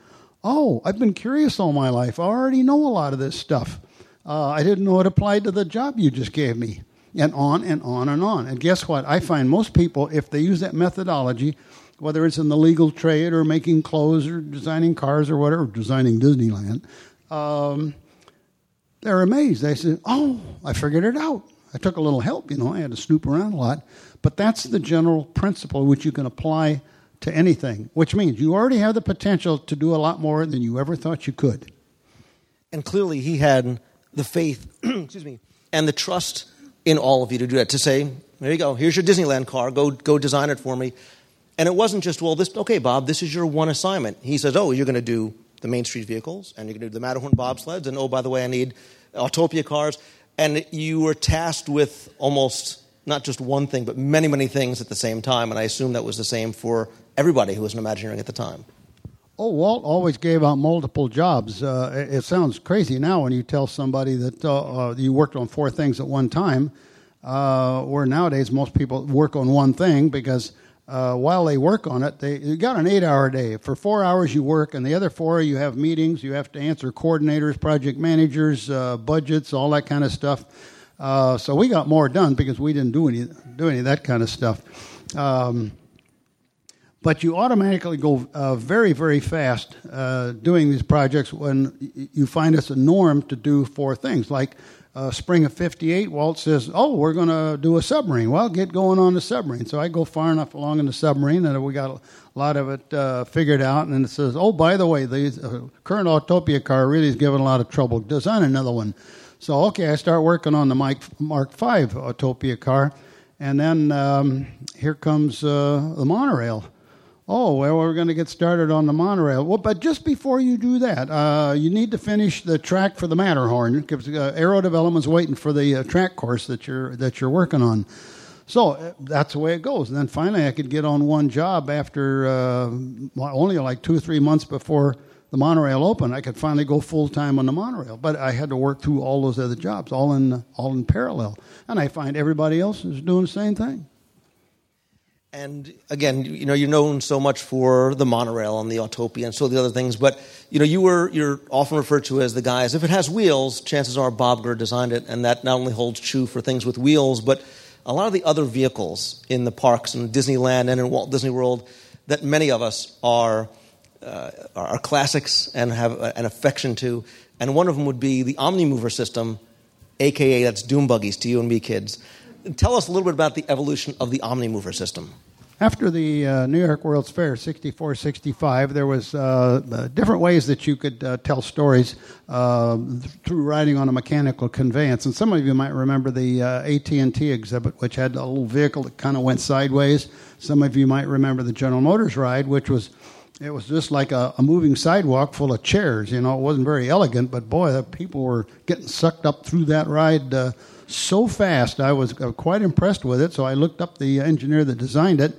Oh, I've been curious all my life. I already know a lot of this stuff. Uh, I didn't know it applied to the job you just gave me. And on and on and on. And guess what? I find most people, if they use that methodology, whether it's in the legal trade or making clothes or designing cars or whatever, designing Disneyland, um, they're amazed. They say, Oh, I figured it out. I took a little help, you know, I had to snoop around a lot. But that's the general principle which you can apply to anything, which means you already have the potential to do a lot more than you ever thought you could. And clearly he had the faith, excuse me, and the trust in all of you to do that, to say, there you go, here's your Disneyland car, go, go design it for me. And it wasn't just, well, this, okay, Bob, this is your one assignment. He says, oh, you're going to do the Main Street vehicles, and you're going to do the Matterhorn bobsleds, and oh, by the way, I need Autopia cars, and you were tasked with almost not just one thing, but many, many things at the same time. And I assume that was the same for everybody who was an Imagineering at the time. Oh, Walt always gave out multiple jobs. Uh, it, sounds crazy now when you tell somebody that uh, uh, you worked on four things at one time, uh, where nowadays most people work on one thing because uh, while they work on it, they you got an eight-hour day. For four hours you work, and the other four you have meetings. You have to answer coordinators, project managers, uh, budgets, all that kind of stuff. Uh, so we got more done because we didn't do any do any of that kind of stuff. Um, but you automatically go uh, very, very fast uh, doing these projects when you find it's a norm to do four things like uh, spring of 58, Walt says, Oh, we're going to do a submarine. Well, get going on the submarine. So I go far enough along in the submarine, and we got a lot of it uh, figured out. And it says, Oh, by the way, the uh, current Autopia car really is giving a lot of trouble. Design another one. So, okay, I start working on the Mike, Mark V Autopia car. And then um, here comes uh, the monorail. Oh, well, we're going to get started on the monorail. Well, but just before you do that, uh, you need to finish the track for the Matterhorn because uh, Arrow Development's waiting for the uh, track course that you're that you're working on. So uh, that's the way it goes. And then finally, I could get on one job after uh, only like two or three months before the monorail opened. I could finally go full time on the monorail, but I had to work through all those other jobs, all in all in parallel. And I find everybody else is doing the same thing. And again, you know, you're known so much for the monorail and the Autopia and so the other things, but you know, you were you're often referred to as the guy. As if it has wheels, chances are Bob Gurr designed it, and that not only holds true for things with wheels, but a lot of the other vehicles in the parks in Disneyland and in Walt Disney World that many of us are uh, are classics and have an affection to. And one of them would be the Omnimover system, aka that's Doom buggies to you and me kids. Tell us a little bit about the evolution of the Omnimover system. After the uh, New York World's Fair, 64, 65, there was uh, different ways that you could uh, tell stories uh, through riding on a mechanical conveyance. And some of you might remember the uh, AT&T exhibit, which had a little vehicle that kind of went sideways. Some of you might remember the General Motors ride, which was it was just like a, a, moving sidewalk full of chairs. You know, it wasn't very elegant, but boy, the people were getting sucked up through that ride uh, so fast. I was uh, quite impressed with it. So I looked up the engineer that designed it,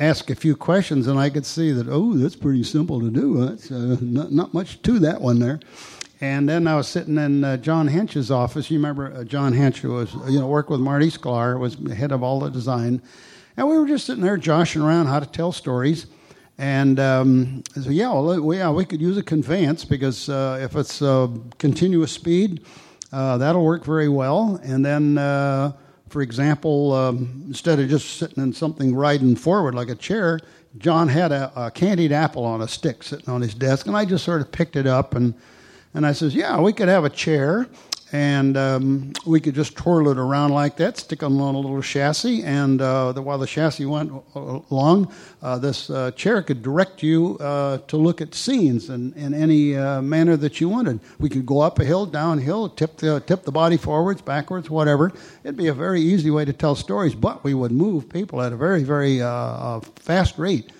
asked a few questions, and I could see that oh, that's pretty simple to do. That's uh, not, not much to that one there. And then I was sitting in uh, John Hench's office. You remember uh, John Hench who was, you know, worked with Marty Sklar, was head of all the design. And we were just sitting there joshing around how to tell stories. And um, so, yeah, well, yeah, we could use a conveyance because uh, if it's uh, continuous speed, uh, that'll work very well. And then, uh, for example, um, instead of just sitting in something riding forward like a chair, John had a, a, candied apple on a stick sitting on his desk, and I just sort of picked it up and and I says, yeah, we could have a chair, and um, we could just twirl it around like that, stick it on a little chassis, and uh, the, while the chassis went along, uh, this uh, chair could direct you uh, to look at scenes in, in any uh, manner that you wanted. We could go up a hill, downhill, tip the tip the body forwards, backwards, whatever. It'd be a very easy way to tell stories, but we would move people at a very very uh, fast rate.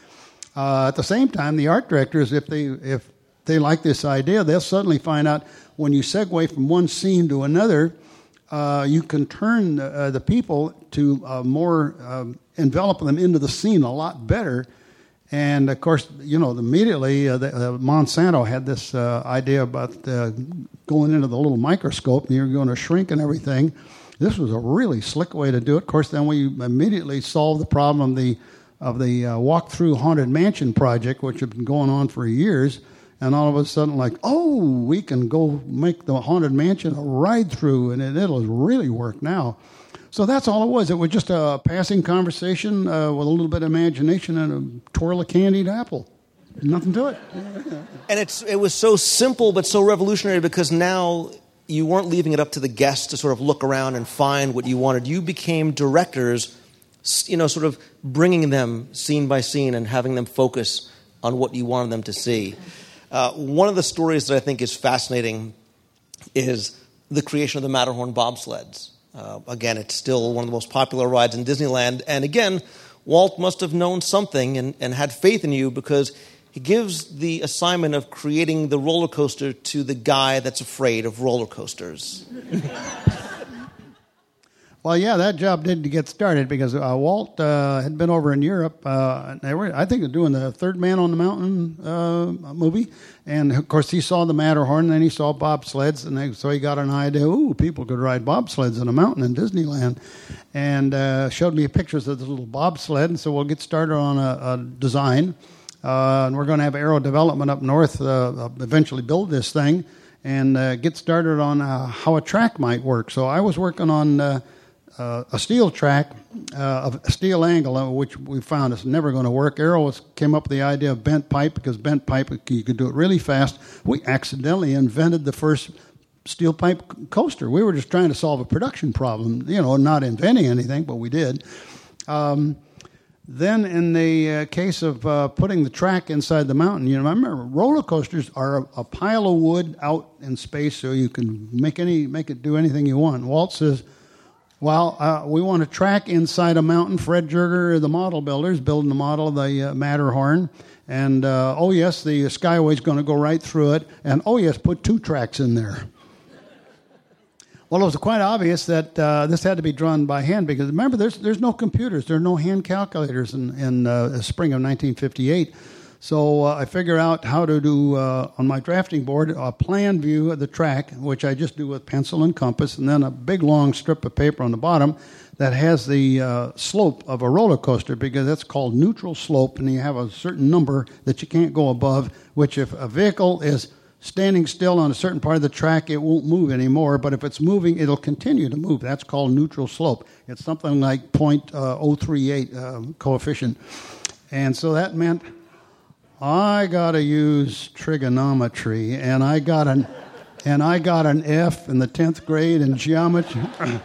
at the same time, the art directors, if they if they like this idea, they'll suddenly find out when you segue from one scene to another, uh, you can turn uh, the people to uh, more um, envelop them into the scene a lot better. And of course, you know, immediately uh, the, uh, Monsanto had this uh, idea about going into the little microscope and you're going to shrink and everything. This was a really slick way to do it. Of course, then we immediately solved the problem of the of the walk through haunted mansion project, which had been going on for years and all of a sudden, like, oh, we can go make the haunted mansion a ride through, and it, will really work now. So that's all it was. It was just a passing conversation uh, with a little bit of imagination and a twirl of candied apple. Nothing to it. and it's it was so simple but so revolutionary because now you weren't leaving it up to the guests to sort of look around and find what you wanted. You became directors, you know, sort of bringing them scene by scene and having them focus on what you wanted them to see. Uh, one of the stories that I think is fascinating is the creation of the Matterhorn bobsleds. Uh, again, it's still one of the most popular rides in Disneyland. And again, Walt must have known something and, and had faith in you because he gives the assignment of creating the roller coaster to the guy that's afraid of roller coasters. Well, yeah, that job did get started because uh, Walt uh, had been over in Europe. Uh, they were, I think, doing the Third Man on the Mountain uh, movie, and of course he saw the Matterhorn, and then he saw bobsleds, and they, so he got an idea. Ooh, people could ride bobsleds in a mountain in Disneyland, and uh, showed me pictures of this little bobsled. And so we'll get started on a, a design, uh, and we're going to have Arrow Development up north eventually build this thing and get started on how a track might work. So I was working on uh, a steel track uh, a steel angle, which we found is never going to work. Arrow came up with the idea of bent pipe because bent pipe you could do it really fast. We accidentally invented the first steel pipe coaster. We were just trying to solve a production problem, you know, not inventing anything, but we did. Um, then, in the uh, case of uh, putting the track inside the mountain, you know, I remember roller coasters are a, a, pile of wood out in space, so you can make any make it do anything you want. Walt says well, uh, we want a track inside a mountain. Fred Joerger, the model builder, is building the model of the uh, Matterhorn. And uh, oh, yes, the Skyway is going to go right through it. And oh, yes, put two tracks in there. well, it was quite obvious that uh, this had to be drawn by hand because remember, there's, there's no computers, there are no hand calculators in, in uh, spring of 1958. So uh, I figure out how to do uh, on my drafting board a plan view of the track, which I just do with pencil and compass, and then a big long strip of paper on the bottom that has the uh, slope of a roller coaster because that's called neutral slope, and you have a certain number that you can't go above. Which, if a vehicle is standing still on a certain part of the track, it won't move anymore. But if it's moving, it'll continue to move. That's called neutral slope. It's something like 0.038 uh, coefficient, and so that meant I got to use trigonometry, and I got an and I got an F in the tenth grade in geometry.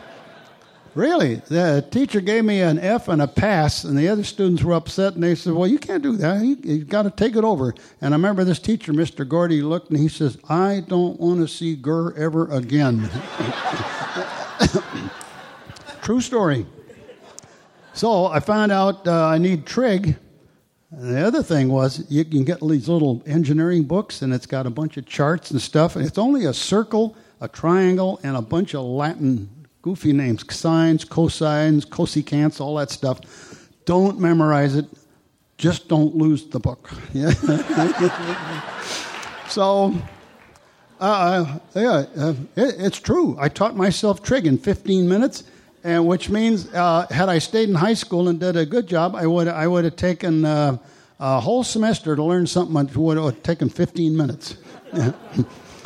really, the teacher gave me an F and a pass, and the other students were upset, and they said, "Well, you can't do that. You, you got to take it over." And I remember this teacher, Mr. Gordy, looked and he says, "I don't want to see Gurr ever again." True story. So I found out uh, I need trig and the other thing was you can get these little engineering books, and it's got a bunch of charts and stuff, and it's only a circle, a triangle, and a bunch of Latin goofy names, sines, cosines, cosecants, all that stuff. Don't memorize it. Just don't lose the book. So, uh, yeah, uh, it, it's true. I taught myself trig in 15 minutes, and which means uh, had I stayed in high school and did a good job, I would I would have taken uh, a whole semester to learn something that would have taken 15 minutes.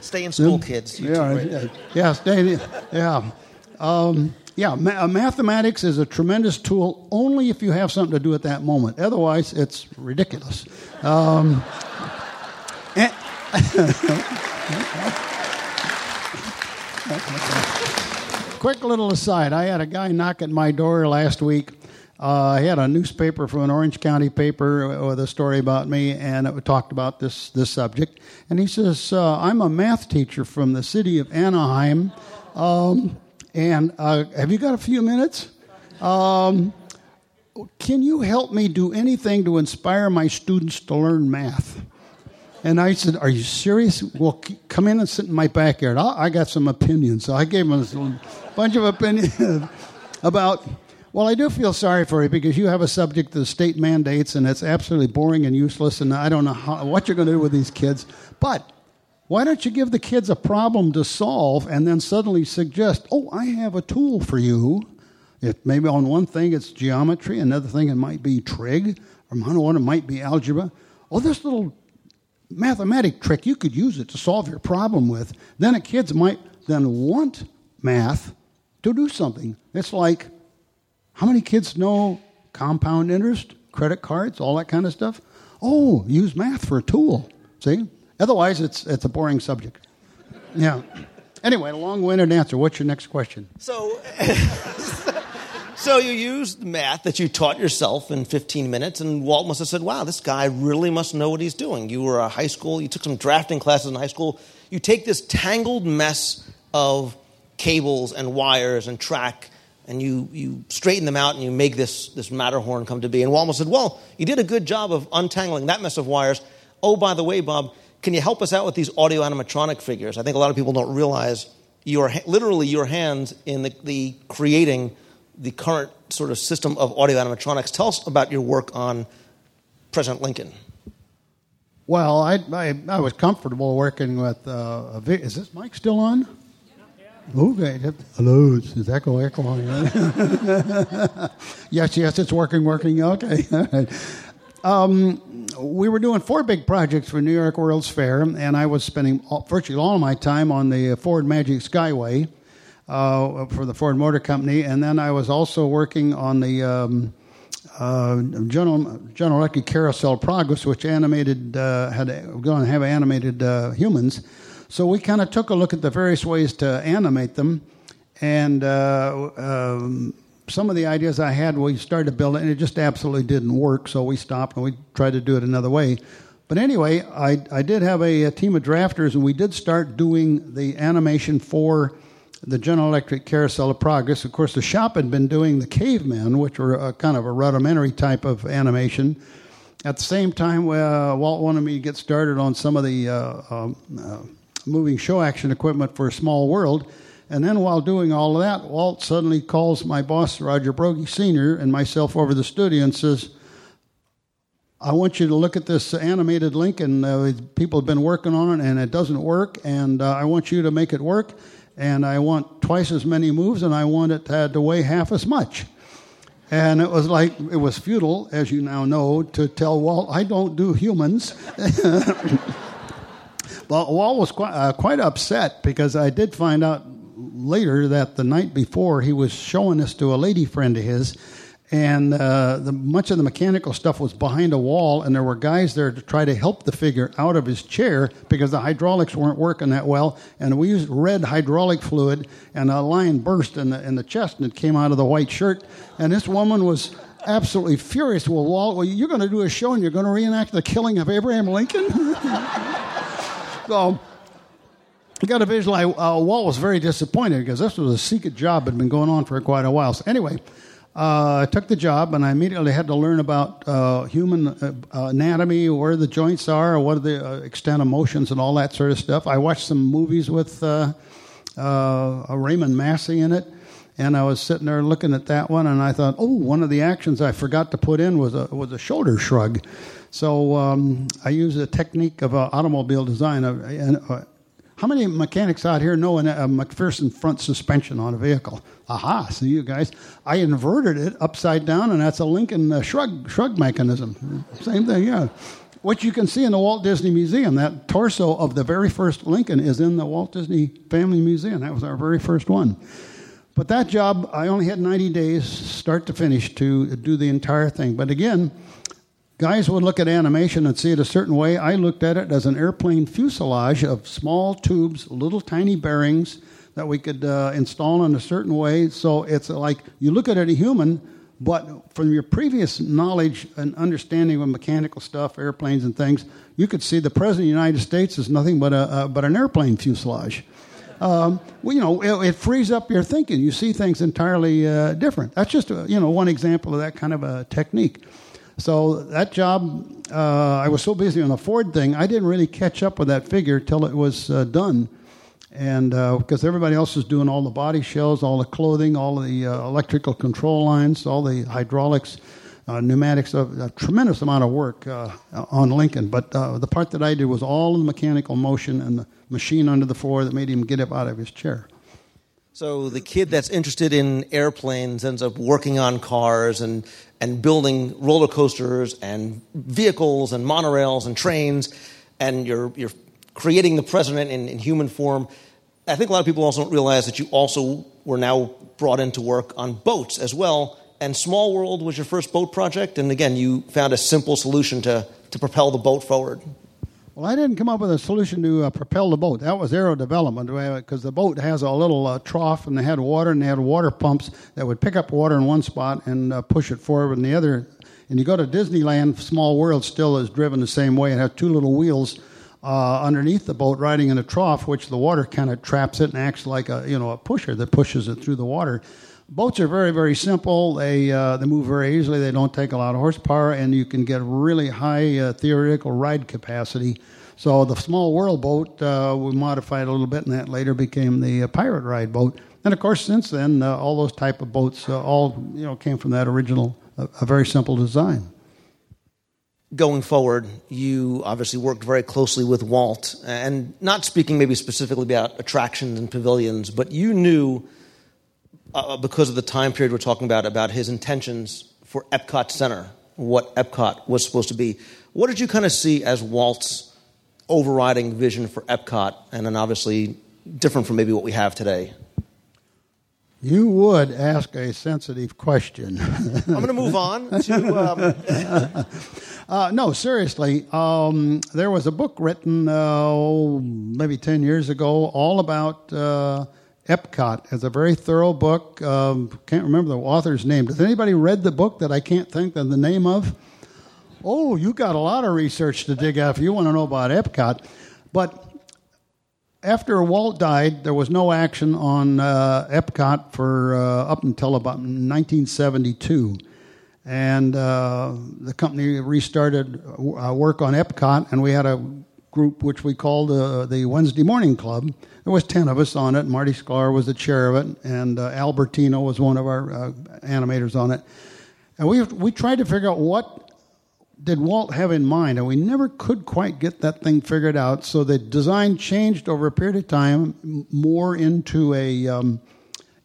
stay in school, kids. yeah, yeah, yeah, stay. Yeah. Um, yeah, ma- uh, mathematics is a tremendous tool only if you have something to do at that moment. Otherwise, it's ridiculous. Um, and, Quick little aside I had a guy knock at my door last week. Uh, he had a newspaper from an Orange County paper with a story about me, and it talked about this, this subject. And he says, uh, I'm a math teacher from the city of Anaheim. Um, and uh, have you got a few minutes? Um, can you help me do anything to inspire my students to learn math? And I said, Are you serious? Well, come in and sit in my backyard. I, I got some opinions. So I gave him a bunch of opinions about. Well, I do feel sorry for you because you have a subject that the state mandates, and it's absolutely boring and useless, and I don't know how, what you're going to do with these kids. But why don't you give the kids a problem to solve and then suddenly suggest, oh, I have a tool for you? Maybe on one thing it's geometry, another thing it might be trig, or another one it might be algebra. Oh, this little mathematic trick, you could use it to solve your problem with. Then the kids might then want math to do something. It's like, how many kids know compound interest, credit cards, all that kind of stuff? Oh, use math for a tool. See? Otherwise, it's, it's a boring subject. Yeah. Anyway, a long winded answer. What's your next question? So, so you used math that you taught yourself in 15 minutes, and Walt must have said, wow, this guy really must know what he's doing. You were a high school, you took some drafting classes in high school. You take this tangled mess of cables and wires and track, and you, you straighten them out and you make this, this Matterhorn come to be. And Walt said, well, you did a good job of untangling that mess of wires. Oh, by the way, Bob, can you help us out with these audio animatronic figures? I think a lot of people don't realize your literally your hands in the, the creating the current sort of system of audio animatronics. Tell us about your work on President Lincoln. Well, I, I, I was comfortable working with. Uh, vi- is this mic still on? Okay. Hello, is echo echo on? yes, yes, it's working, working. Okay. um, we were doing four big projects for New York World's Fair, and I was spending all, virtually all of my time on the Ford Magic Skyway uh, for the Ford Motor Company, and then I was also working on the um, uh, General, General Electric Carousel Progress, which animated uh, had going to have animated uh, humans. So we kind of took a look at the various ways to animate them, and uh, um, some of the ideas I had, we started to build it, and it just absolutely didn't work. So we stopped and we tried to do it another way. But anyway, I, I did have a, a team of drafters, and we did start doing the animation for the General Electric Carousel of Progress. Of course, the shop had been doing the Cavemen, which were a, kind of a rudimentary type of animation. At the same time, uh, Walt wanted me to get started on some of the uh, um, uh, moving show action equipment for a Small World. And then while doing all of that, Walt suddenly calls my boss, Roger Broggie Sr., and myself over the studio and says, I want you to look at this animated link, and uh, people have been working on it, and it doesn't work, and uh, I want you to make it work, and I want twice as many moves, and I want it to, to weigh half as much. And it was like, it was futile, as you now know, to tell Walt, I don't do humans. well, Walt was quite, uh, quite upset because I did find out later that the night before he was showing this to a lady friend of his, and uh, the, much of the mechanical stuff was behind a wall, and there were guys there to try to help the figure out of his chair because the hydraulics weren't working that well. And we used red hydraulic fluid, and a line burst in the, in the chest, and it came out of the white shirt. And this woman was absolutely furious. Well, Walt, well, you're going to do a show, and you're going to reenact the killing of Abraham Lincoln? so you got to visualize. Uh, Walt was very disappointed because this was a secret job that had been going on for quite a while. So anyway, uh, I took the job and I immediately had to learn about uh, human uh, anatomy, where the joints are, what are the uh, extent of motions, and all that sort of stuff. I watched some movies with uh, Raymond Massey in it. And I was sitting there looking at that one, and I thought, oh, one of the actions I forgot to put in was a was a shoulder shrug. So um, I used a technique of automobile design. How many mechanics out here know a MacPherson front suspension on a vehicle? Aha, see you guys. I inverted it upside down, and that's a Lincoln uh, shrug, shrug mechanism. Same thing, yeah. What you can see in the Walt Disney Museum, that torso of the very first Lincoln is in the Walt Disney Family Museum. That was our very first one. But that job, I only had 90 days, start to finish, to do the entire thing. But again, Guys would look at animation and see it a certain way. I looked at it as an airplane fuselage of small tubes, little tiny bearings. that we could uh, install in a certain way. So it's like you look at it a human, but from your previous knowledge and understanding of mechanical stuff, airplanes and things, you could see the president of the United States is nothing but a, a but an airplane fuselage. Um, well, you know, it, it, frees up your thinking. You see things entirely uh, different. That's just a, you know one example of that kind of a technique. So that job, uh, I was so busy on the Ford thing, I didn't really catch up with that figure till it was uh, done. And because uh, everybody else was doing all the body shells, all the clothing, all the uh, electrical control lines, all the hydraulics, uh, pneumatics, a tremendous amount of work uh, on Lincoln. But the part that I did was all the mechanical motion and the machine under the floor that made him get up out of his chair. So the kid that's interested in airplanes ends up working on cars and, and building roller coasters and vehicles and monorails and trains, and you're, you're creating the president in, in human form. I think a lot of people also don't realize that you also were now brought into work on boats as well. And Small World was your first boat project, and again, you found a simple solution to, to propel the boat forward. Well, I didn't come up with a solution to uh, propel the boat. That was Arrow Development because the boat has a little uh, trough and they had water and they had water pumps that would pick up water in one spot and uh, push it forward in the other. And you go to Disneyland, Small World still is driven the same way. It has two little wheels uh, underneath the boat riding in a trough, which the water kind of traps it and acts like a you know a pusher that pushes it through the water. Boats are very very simple. They uh, they move very easily. They don't take a lot of horsepower, and you can get really high uh, theoretical ride capacity so the small world boat, uh, we modified a little bit, and that later became the uh, pirate ride boat. And of course, since then, uh, all those type of boats uh, all you know came from that original, a very simple design. Going forward, you obviously worked very closely with Walt, and not speaking maybe specifically about attractions and pavilions, but you knew uh, because of the time period we're talking about about his intentions for Epcot Center, what Epcot was supposed to be. What did you kind of see as Walt's overriding vision for Epcot, and then obviously different from maybe what we have today? You would ask a sensitive question. I'm going to move on to. Um... uh, no, seriously. Um, there was a book written uh, maybe 10 years ago all about uh, Epcot. It's a very thorough book. Um, can't remember the author's name. Does anybody read the book that I can't think of the name of? Oh, you got a lot of research to dig out if you want to know about Epcot. But after Walt died, there was no action on uh, Epcot for uh, up until about 1972. And uh, the company restarted uh, work on Epcot, and we had a group which we called uh, the Wednesday Morning Club. There was 10 of us on it. Marty Sklar was the chair of it, and uh, Al Bertino was one of our animators on it. And we, we tried to figure out what did Walt have in mind? And we never could quite get that thing figured out. So the design changed over a period of time more into a um,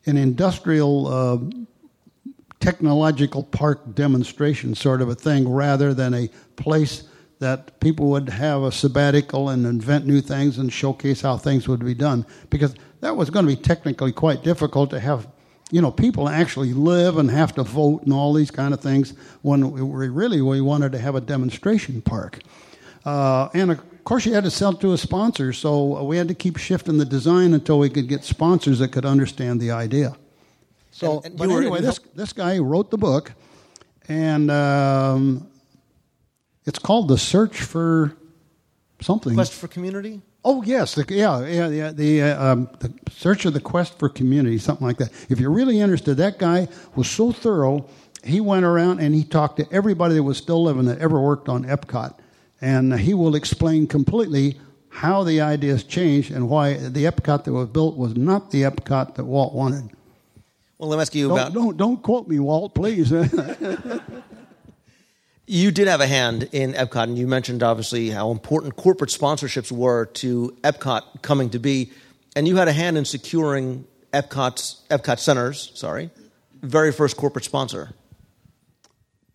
an industrial uh, technological park demonstration sort of a thing rather than a place that people would have a sabbatical and invent new things and showcase how things would be done because that was going to be technically quite difficult to have you know, people actually live and have to vote and all these kind of things when we really we wanted to have a demonstration park. Uh, and of course, you had to sell to a sponsor, so we had to keep shifting the design until we could get sponsors that could understand the idea. So, and, and but anyway, this this guy wrote the book, and um, it's called "The Search for Something." Quest for Community. Oh yes, the, yeah, yeah, the the, uh, um, the search of the quest for community, something like that. If you're really interested, that guy was so thorough. He went around and he talked to everybody that was still living that ever worked on Epcot, and he will explain completely how the ideas changed and why the Epcot that was built was not the Epcot that Walt wanted. Well, let me ask you don't, about. Don't don't quote me, Walt, please. You did have a hand in Epcot, and you mentioned obviously how important corporate sponsorships were to Epcot coming to be, and you had a hand in securing Epcot's Epcot Center's sorry very first corporate sponsor.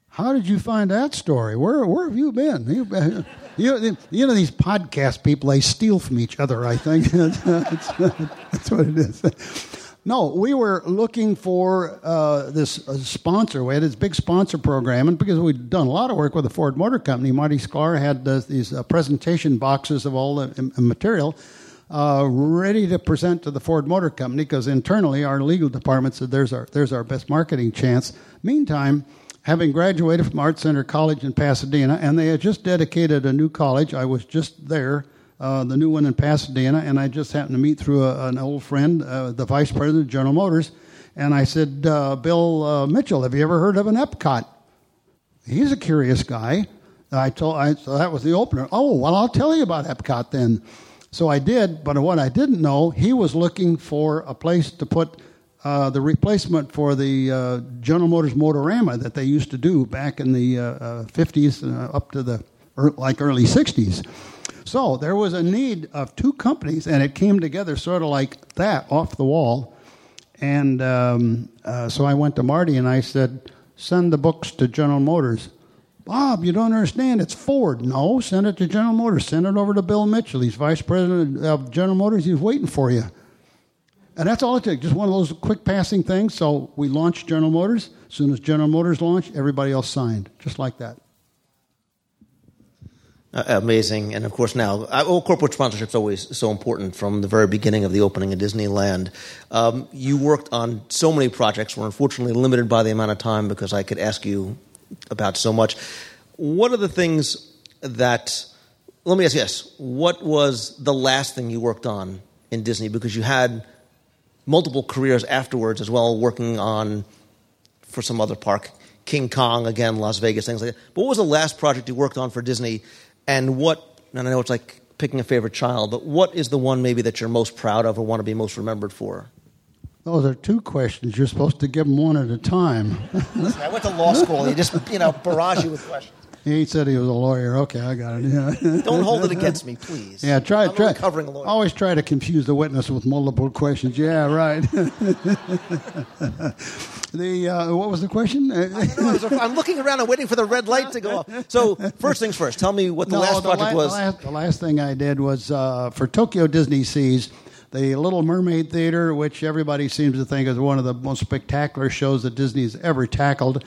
How did you find that story? Where where have you been? You, you, you know these podcast people they steal from each other. I think that's, that's what it is. No, we were looking for uh, this uh, sponsor. We had this big sponsor program, and because we'd done a lot of work with the Ford Motor Company, Marty Sklar had uh, these uh, presentation boxes of all the material. uh, ready to present to the Ford Motor Company because internally our legal department said there's our there's our best marketing chance. Meantime, having graduated from Art Center College in Pasadena, and they had just dedicated a new college. I was just there, uh, the new one in Pasadena, and I just happened to meet through a, an old friend, uh, the vice president of General Motors, and I said, uh, Bill uh, Mitchell, have you ever heard of an Epcot? He's a curious guy. I told, I, so that was the opener. Oh, well, I'll tell you about Epcot then. So I did, but what I didn't know, he was looking for a place to put uh, the replacement for the uh, General Motors Motorama that they used to do back in the uh, 50s uh, up to the er, like early 60s. So there was a need of two companies, and it came together sort of like that off the wall. And um, uh, so I went to Marty and I said, "Send the books to General Motors." Bob, you don't understand. It's Ford. No, send it to General Motors. Send it over to Bill Mitchell. He's vice president of General Motors. He's waiting for you. And that's all it took. Just one of those quick passing things. So we launched General Motors. As soon as General Motors launched, everybody else signed, just like that. Uh, amazing. And of course, now, uh, well, corporate sponsorship is always so important from the very beginning of the opening of Disneyland. Um, you worked on so many projects. We're unfortunately limited by the amount of time because I could ask you about so much. What are the things that, let me ask you this, what was the last thing you worked on in Disney? Because you had multiple careers afterwards as well, working on, for some other park, King Kong, again, Las Vegas, things like that. But what was the last project you worked on for Disney? And what, and I know it's like picking a favorite child, but what is the one maybe that you're most proud of or want to be most remembered for? Those are two questions. You're supposed to give them one at a time. Listen, I went to law school. You just, you know, barrage you with questions. He said he was a lawyer. Okay, I got it. Yeah. Don't hold it against me, please. Yeah, try I'm try. Covering a lawyer. Always try to confuse the witness with multiple questions. Yeah, right. the uh, what was the question? I'm looking around and waiting for the red light to go off. So first things first. Tell me what the no, last the project la- was. The last, the last thing I did was uh, for Tokyo Disney Seas the Little Mermaid Theater, which everybody seems to think is one of the most spectacular shows that Disney's ever tackled.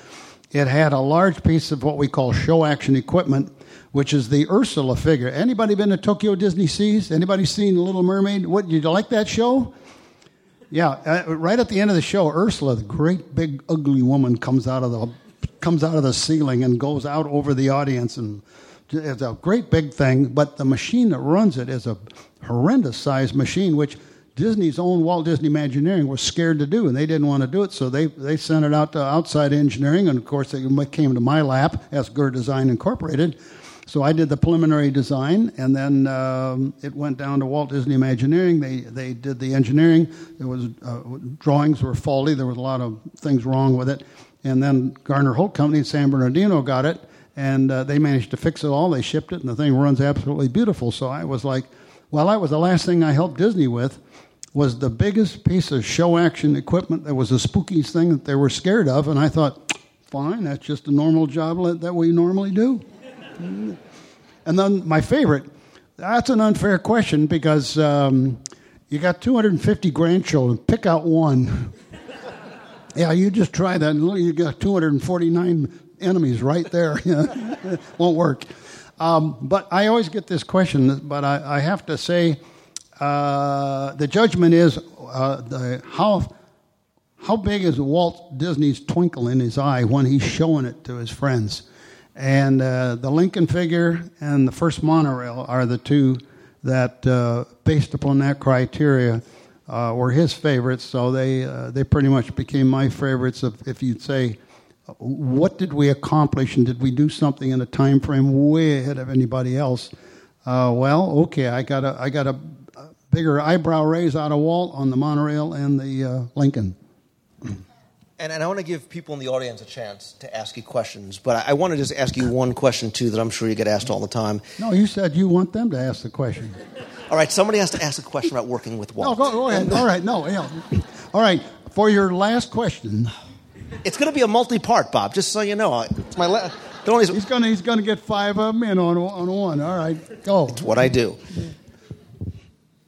It had a large piece of what we call show action equipment, which is the Ursula figure. Anybody been to Tokyo Disney Seas? Anybody seen The Little Mermaid? What did you like that show? Yeah, uh, right at the end of the show, Ursula, the great big ugly woman, comes out of the comes out of the ceiling and goes out over the audience, and it's a great big thing. But the machine that runs it is a horrendous sized machine, which Disney's own Walt Disney Imagineering was scared to do, and they didn't want to do it, so they, they sent it out to outside engineering, and of course it came to my lap as GURR Design Incorporated. So I did the preliminary design, and then um, it went down to Walt Disney Imagineering. They they did the engineering. There was uh, drawings were faulty. There was a lot of things wrong with it, and then Garner Holt Company in San Bernardino got it, and uh, they managed to fix it all. They shipped it, and the thing runs absolutely beautiful. So I was like, well, that was the last thing I helped Disney with was the biggest piece of show action equipment that was the spookiest thing that they were scared of. And I thought, fine, that's just a normal job that we normally do. and then my favorite, that's an unfair question because um, you got 250 grandchildren, pick out one. yeah, you just try that and look, you got 249 enemies right there. Won't work. Um, but I always get this question, but I, I have to say, uh, the judgment is uh, the, how how big is Walt Disney's twinkle in his eye when he's showing it to his friends, and uh, the Lincoln figure and the first monorail are the two that, uh, based upon that criteria, uh, were his favorites. So they they pretty much became my favorites. If, if you'd say, what did we accomplish, and did we do something in a time frame way ahead of anybody else? well, okay, I got a I got a bigger eyebrow raise out of Walt on the monorail and the uh, Lincoln. And, and, I want to give people in the audience a chance to ask you questions, but I, I want to just ask you one question too that I'm sure you get asked all the time. No, you said you want them to ask the question. all right, somebody has to ask a question about working with Walt. No, go, go ahead. all right, no, yeah. all right. For your last question, it's going to be a multi-part, Bob. Just so you know, it's my. last. he's going he's going to get five of them in on on one. All right, go. It's what I do.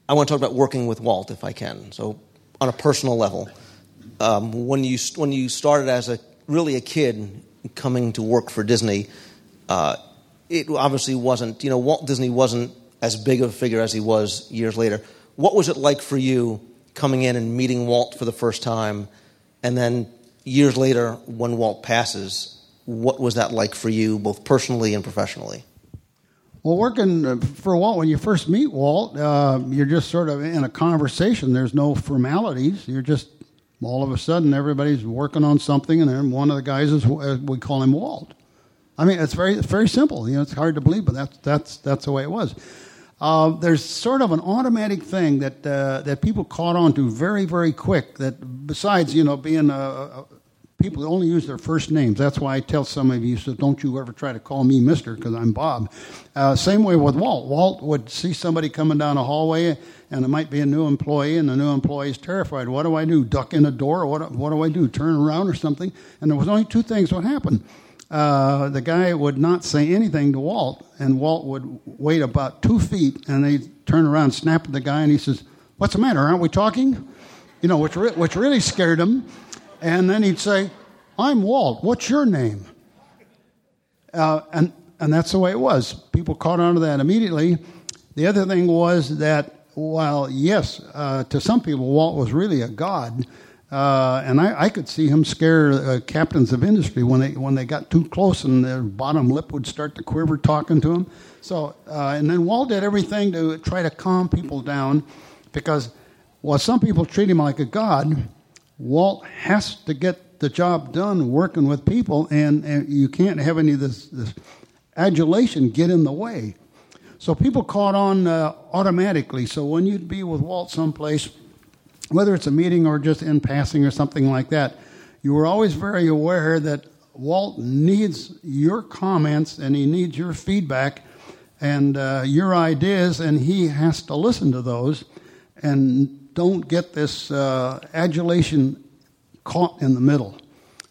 I want to talk about working with Walt, if I can. So, on a personal level, um, when you when you started as a really a kid coming to work for Disney, uh, it obviously wasn't. You know, Walt Disney wasn't as big of a figure as he was years later. What was it like for you coming in and meeting Walt for the first time, and then years later, when Walt passes, what was that like for you, both personally and professionally? Well, working uh, for Walt, when you first meet Walt, uh, you're just sort of in a conversation. There's no formalities. You're just all of a sudden everybody's working on something, and then one of the guys is uh, we call him Walt. I mean, it's very very simple. You know, it's hard to believe, but that's that's that's the way it was. Uh, there's sort of an automatic thing that uh, that people caught on to very very quick. That besides you know being a, a people only use their first names. That's why I tell some of you, so don't you ever try to call me Mister because I'm Bob. Uh, same way with Walt. Walt would see somebody coming down a hallway, and it might be a new employee, and the new employee is terrified. What do I do? Duck in a door? Or what, what do I do? Turn around or something? And there was only two things would happen. Uh, the guy would not say anything to Walt, and Walt would wait about two feet, and they'd turn around, snap at the guy, and he says, "What's the matter? Aren't we talking?" You know, which re- which really scared him. And then he'd say, I'm Walt. What's your name? Uh, and, and that's the way it was. People caught on to that immediately. The other thing was that, while, yes, uh, to some people, Walt was really a god. Uh, and I, I, could see him scare uh, captains of industry when they when they got too close and their bottom lip would start to quiver talking to him. So uh, and then Walt did everything to try to calm people down, because while some people treat him like a god, Walt has to get the job done working with people, and, and you can't have any of this, this, adulation get in the way. So people caught on uh, automatically. So when you'd be with Walt someplace, whether it's a meeting or just in passing or something like that, you were always very aware that Walt needs your comments and he needs your feedback and uh, your ideas, and he has to listen to those and don't get this uh, adulation caught in the middle.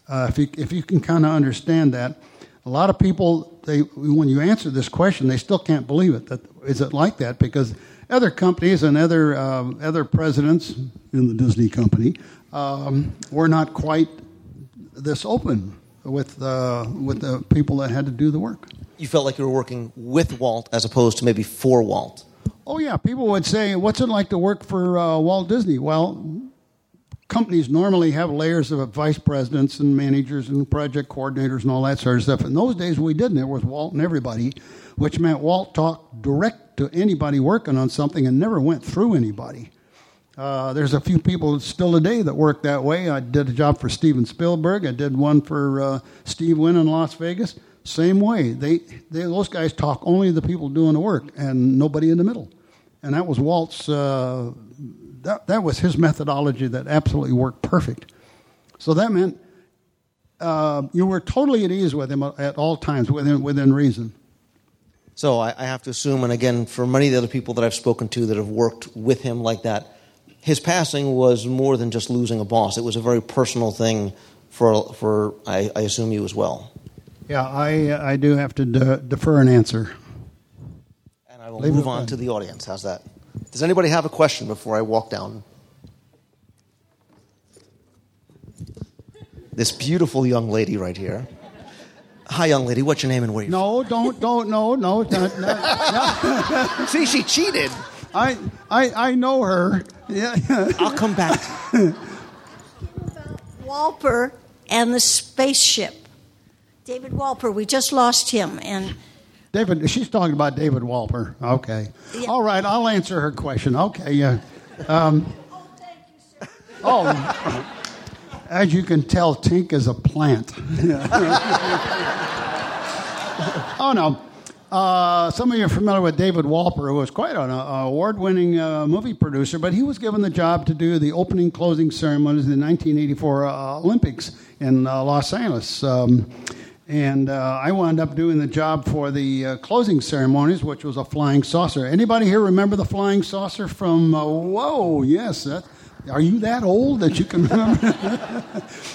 Uh, if, you, if you can kind of understand that, a lot of people, they, when you answer this question, they still can't believe it. That, is it like that? Because other companies and other, uh, other presidents in the Disney company um, were not quite this open with, uh, with the people that had to do the work. You felt like you were working with Walt as opposed to maybe for Walt. Oh, yeah. People would say, What's it like to work for uh, Walt Disney? Well, companies normally have layers of vice presidents and managers and project coordinators and all that sort of stuff. In those days, we didn't. It was Walt and everybody, which meant Walt talked direct to anybody working on something and never went through anybody. Uh, there's a few people still today that work that way. I did a job for Steven Spielberg. I did one for uh, Steve Wynn in Las Vegas. Same way. They, they, those guys talk only the people doing the work and nobody in the middle. And that was Walt's uh, that, that was his methodology that absolutely worked perfect. So that meant uh, you were totally at ease with him at all times within, within reason. So I, I have to assume, and again, for many of the other people that I've spoken to that have worked with him like that, his passing was more than just losing a boss. It was a very personal thing for, for I, I assume you as well. Yeah, I, I do have to de- defer an answer. And I will Leave move on to the audience. How's that? Does anybody have a question before I walk down? This beautiful young lady right here. Hi, young lady. What's your name and where you No, don't, don't, no, no. Not, not, See, she cheated. I, I, I know her. Yeah. I'll come back. Wolper and the spaceship. David Wolper. we just lost him, and David, she's talking about David Wolper. Okay. Yeah. All right, I'll answer her question. Okay, yeah. Um, oh, as you can tell, Tink is a plant. oh, no. Uh, some of you are familiar with David Wolper, who was quite an uh, award winning uh, movie producer, but he was given the job to do the opening closing ceremonies in the 1984 uh, Olympics in uh, Los Angeles. Um, and uh, I wound up doing the job for the uh, closing ceremonies, which was a flying saucer. Anybody here remember the flying saucer from? Uh, whoa, yes. That, are you that old that you can remember?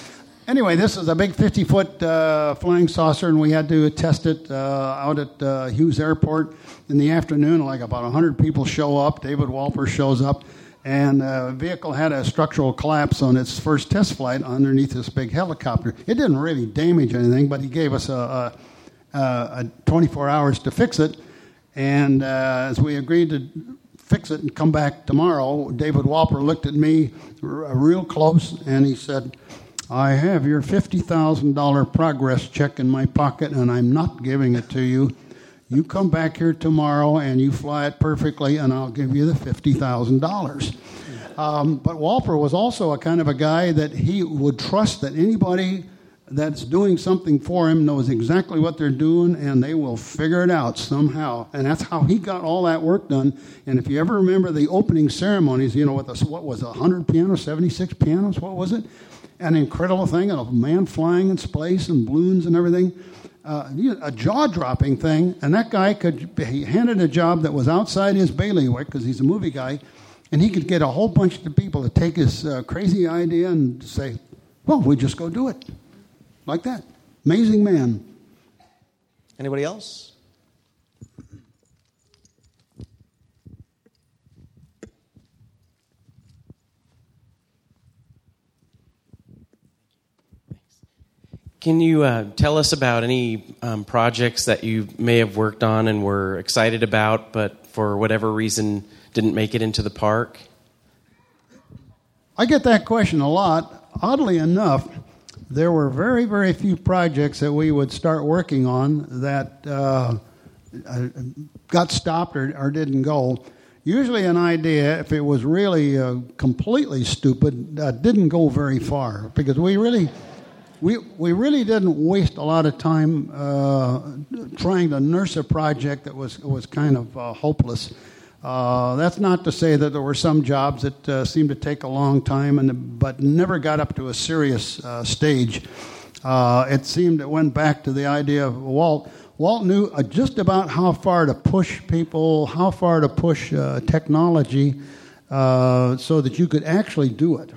anyway, this is a big 50 foot uh, flying saucer, and we had to test it uh, out at uh, Hughes Airport in the afternoon. Like about 100 people show up. David Wolper shows up and the vehicle had a structural collapse on its first test flight underneath this big helicopter. It didn't really damage anything, but he gave us a, a, a 24 hours to fix it. And uh, as we agreed to fix it and come back tomorrow. David Wolper looked at me r- real close and he said, I have your $50,000 progress check in my pocket and I'm not giving it to you. You come back here tomorrow and you fly it perfectly, and I'll give you the $50,000. Um, but Wolper was also a kind of a guy that he would trust that anybody that's doing something for him knows exactly what they're doing and they will figure it out somehow. And that's how he got all that work done. And if you ever remember the opening ceremonies, you know, with the, what was it, 100 pianos, 76 pianos, what was it? An incredible thing, and a man flying in space and balloons and everything uh, a jaw dropping thing, and that guy could, he handed a job that was outside his bailiwick because he's a movie guy, and he could get a whole bunch of people to take his uh, crazy idea and say, well, we just go do it. Like that. Amazing man. Anybody else? Can you uh, tell us about any um, projects that you may have worked on and were excited about, but for whatever reason didn't make it into the park? I get that question a lot. Oddly enough, there were very, very few projects that we would start working on that uh, uh got stopped or, or, didn't go. Usually, an idea, if it was really uh, completely stupid, didn't go very far because we really we, we really didn't waste a lot of time uh, trying to nurse a project that was, was kind of uh, hopeless. Uh, that's not to say that there were some jobs that uh, seemed to take a long time, and, but never got up to a serious uh, stage. Uh, it seemed it went back to the idea of Walt. Walt knew just about how far to push people, how far to push technology, so that you could actually do it.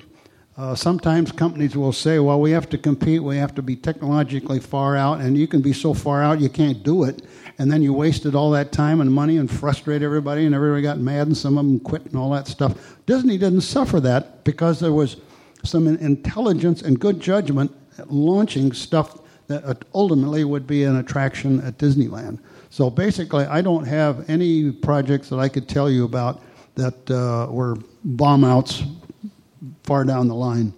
Uh, sometimes companies will say, well, we have to compete, we have to be technologically far out, and you can be so far out you can't do it. And then you wasted all that time and money and frustrate everybody, and everybody got mad, and some of them quit and all that stuff. Disney didn't suffer that because there was some intelligence and good judgment launching stuff that ultimately would be an attraction at Disneyland. So basically, I don't have any projects that I could tell you about that uh, were bomb outs far down the line.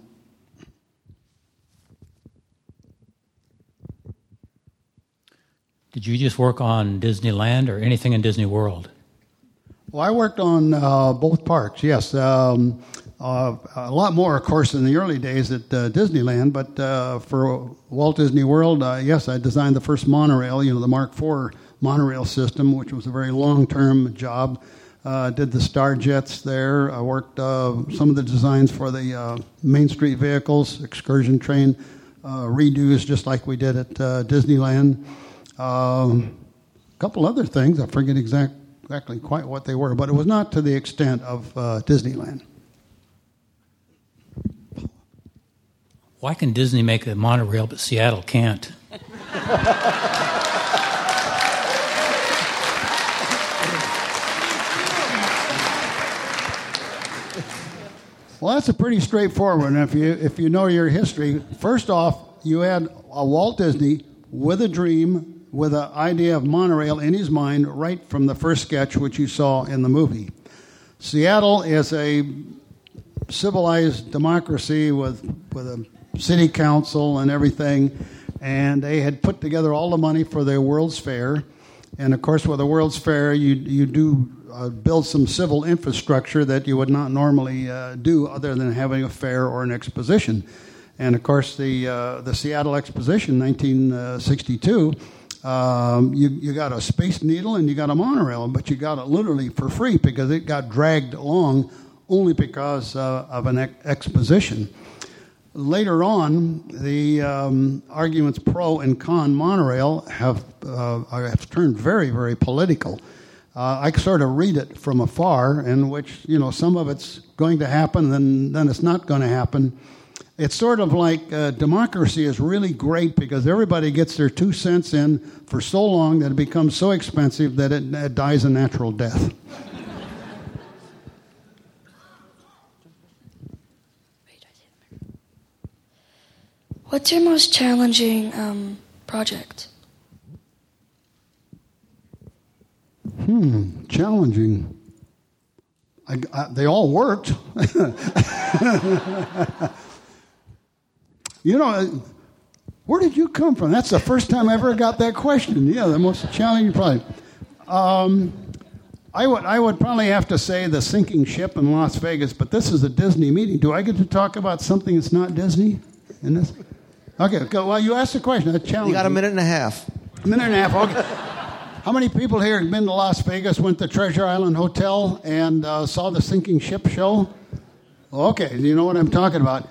Did you just work on Disneyland or anything in Disney World? Well, I worked on uh, both parks, yes. Um, uh, a lot more, of course, in the early days at uh, Disneyland, but uh, for Walt Disney World, uh, yes, I designed the first monorail, you know, the Mark IV monorail system, which was a very long term job. Uh, did the Star Jets there. I worked uh, some of the designs for the uh, Main Street vehicles, excursion train uh, redos, just like we did at uh, Disneyland. Um, a couple other things, I forget exact, exactly quite what they were, but it was not to the extent of uh, Disneyland. Why can Disney make a monorail but Seattle can't? Well, that's a pretty straightforward. And if you if you know your history, first off, you had a Walt Disney with a dream, with an idea of monorail in his mind right from the first sketch, which you saw in the movie. Seattle is a civilized democracy with with a city council and everything, and they had put together all the money for their World's Fair. And of course, with a World's Fair, you you do uh, build some civil infrastructure that you would not normally uh, do other than having a fair or an exposition. And of course, the, uh, the Seattle Exposition, 1962, um, you, you got a Space Needle and you got a monorail, but you got it literally for free because it got dragged along only because uh, of an ex- exposition. Later on, the um, arguments pro and con monorail have, uh, have turned very, very political uh, I sort of read it from afar, in which you know some of it's going to happen, then then it's not going to happen. It's sort of like uh, democracy is really great because everybody gets their two cents in for so long that it becomes so expensive that it, it dies a natural death. What's your most challenging um, project? Hmm, challenging. I, I, they all worked. you know, where did you come from? That's the first time I ever got that question. Yeah, the most challenging probably. Um, I would, I would probably have to say the sinking ship in Las Vegas, but this is a Disney meeting. Do I get to talk about something that's not Disney in this? Okay, well, you asked the question. I challenge You got a minute and a half. A minute and a half. Okay. How many people here have been to Las Vegas, went to Treasure Island Hotel, and uh, saw the sinking ship show? Okay, you know what I'm talking about.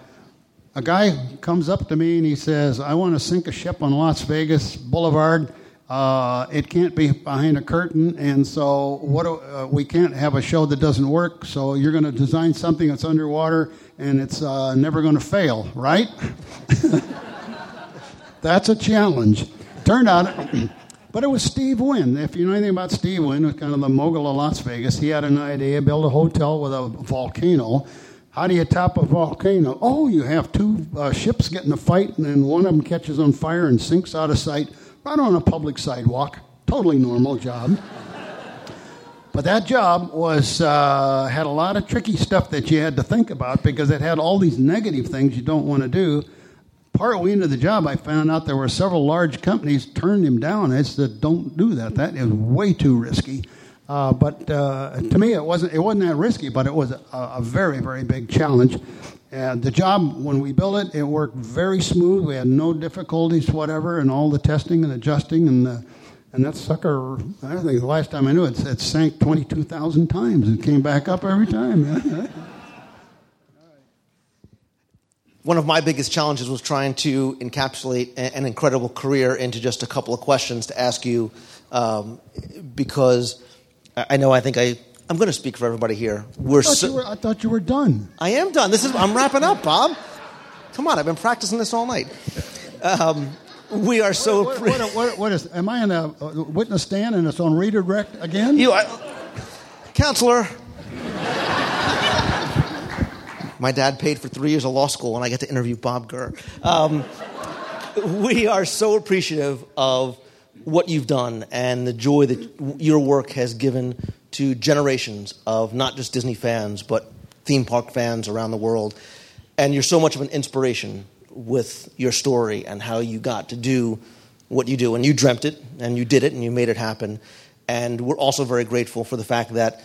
A guy comes up to me and he says, I want to sink a ship on Las Vegas Boulevard. Uh, it can't be behind a curtain, and so what? do- Uh, we can't have a show that doesn't work. So you're going to design something that's underwater and it's uh, never going to fail, right? That's a challenge. Turned out, but it was Steve Wynn. If you know anything about Steve Wynn, was kind of the mogul of Las Vegas. He had an idea: build a hotel with a volcano. How do you top a volcano? Oh, you have two uh, ships get in a fight, and then one of them catches on fire and sinks out of sight right on a public sidewalk. Totally normal job. But that job was uh, had a lot of tricky stuff that you had to think about because it had all these negative things you don't want to do. Partway into the job, I found out there were several large companies turned him down. I said, "Don't do that. That is way too risky." Uh, but uh, to me, it wasn't. It wasn't that risky, but it was a, a very, very big challenge. And the job, when we built it, it worked very smooth. We had no difficulties, whatever, and all the testing and adjusting and. Uh, and that sucker, I think the last time I knew it, it sank 22,000 times. It came back up every time. One of my biggest challenges was trying to encapsulate an incredible career into just a couple of questions to ask you, um, because I know I think I I'm going to speak for everybody here. We're I, thought so, you were, I thought you were done. I am done. This is I'm wrapping up, Bob. Come on, I've been practicing this all night. Um, we are so. What, what, what, what is? Am I in a, a witness stand and it's on redirect again? You, I, counselor. My dad paid for three years of law school, and I get to interview Bob Gurr. Um, we are so appreciative of what you've done and the joy that your work has given to generations of not just Disney fans, but theme park fans around the world. And you're so much of an inspiration with your story and how you got to do what you do. And you dreamt it, and you did it, and you made it happen. And we're also very grateful for the fact that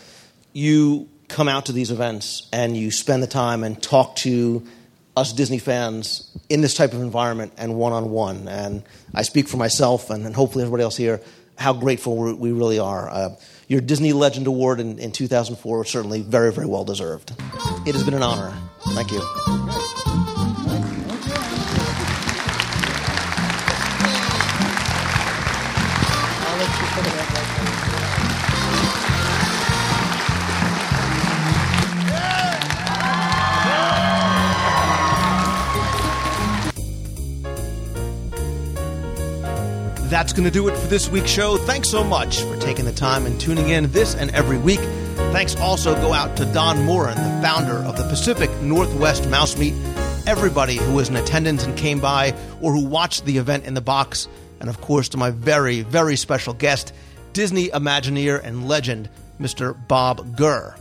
you come out to these events and you spend the time and talk to us Disney fans in this type of environment and one on one. And I speak for myself and, and hopefully everybody else here how grateful we, really are. Uh, your Disney Legend Award in, in 2004 was certainly very, very well deserved. It has been an honor. Thank you. That's going to do it for this week's show. Thanks so much for taking the time and tuning in this and every week. Thanks also go out to Don Moran, the founder of the Pacific Northwest Mouse Meet, everybody who was in attendance and came by or who watched the event in the box, and of course to my very, very special guest, Disney Imagineer and legend, Mr. Bob Gurr.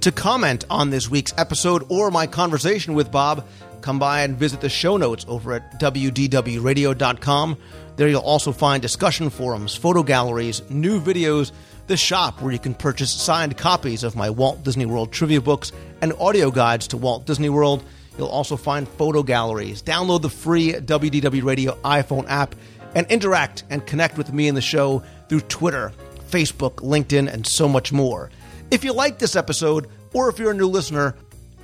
To comment on this week's episode or my conversation with Bob, come by and visit the show notes over at wdwradio.com. There you'll also find discussion forums, photo galleries, new videos, the shop where you can purchase signed copies of my Walt Disney World trivia books and audio guides to Walt Disney World. You'll also find photo galleries. Download the free WDW Radio iPhone app and interact and connect with me in the show through Twitter, Facebook, LinkedIn, and so much more. If you like this episode, or if you're a new listener,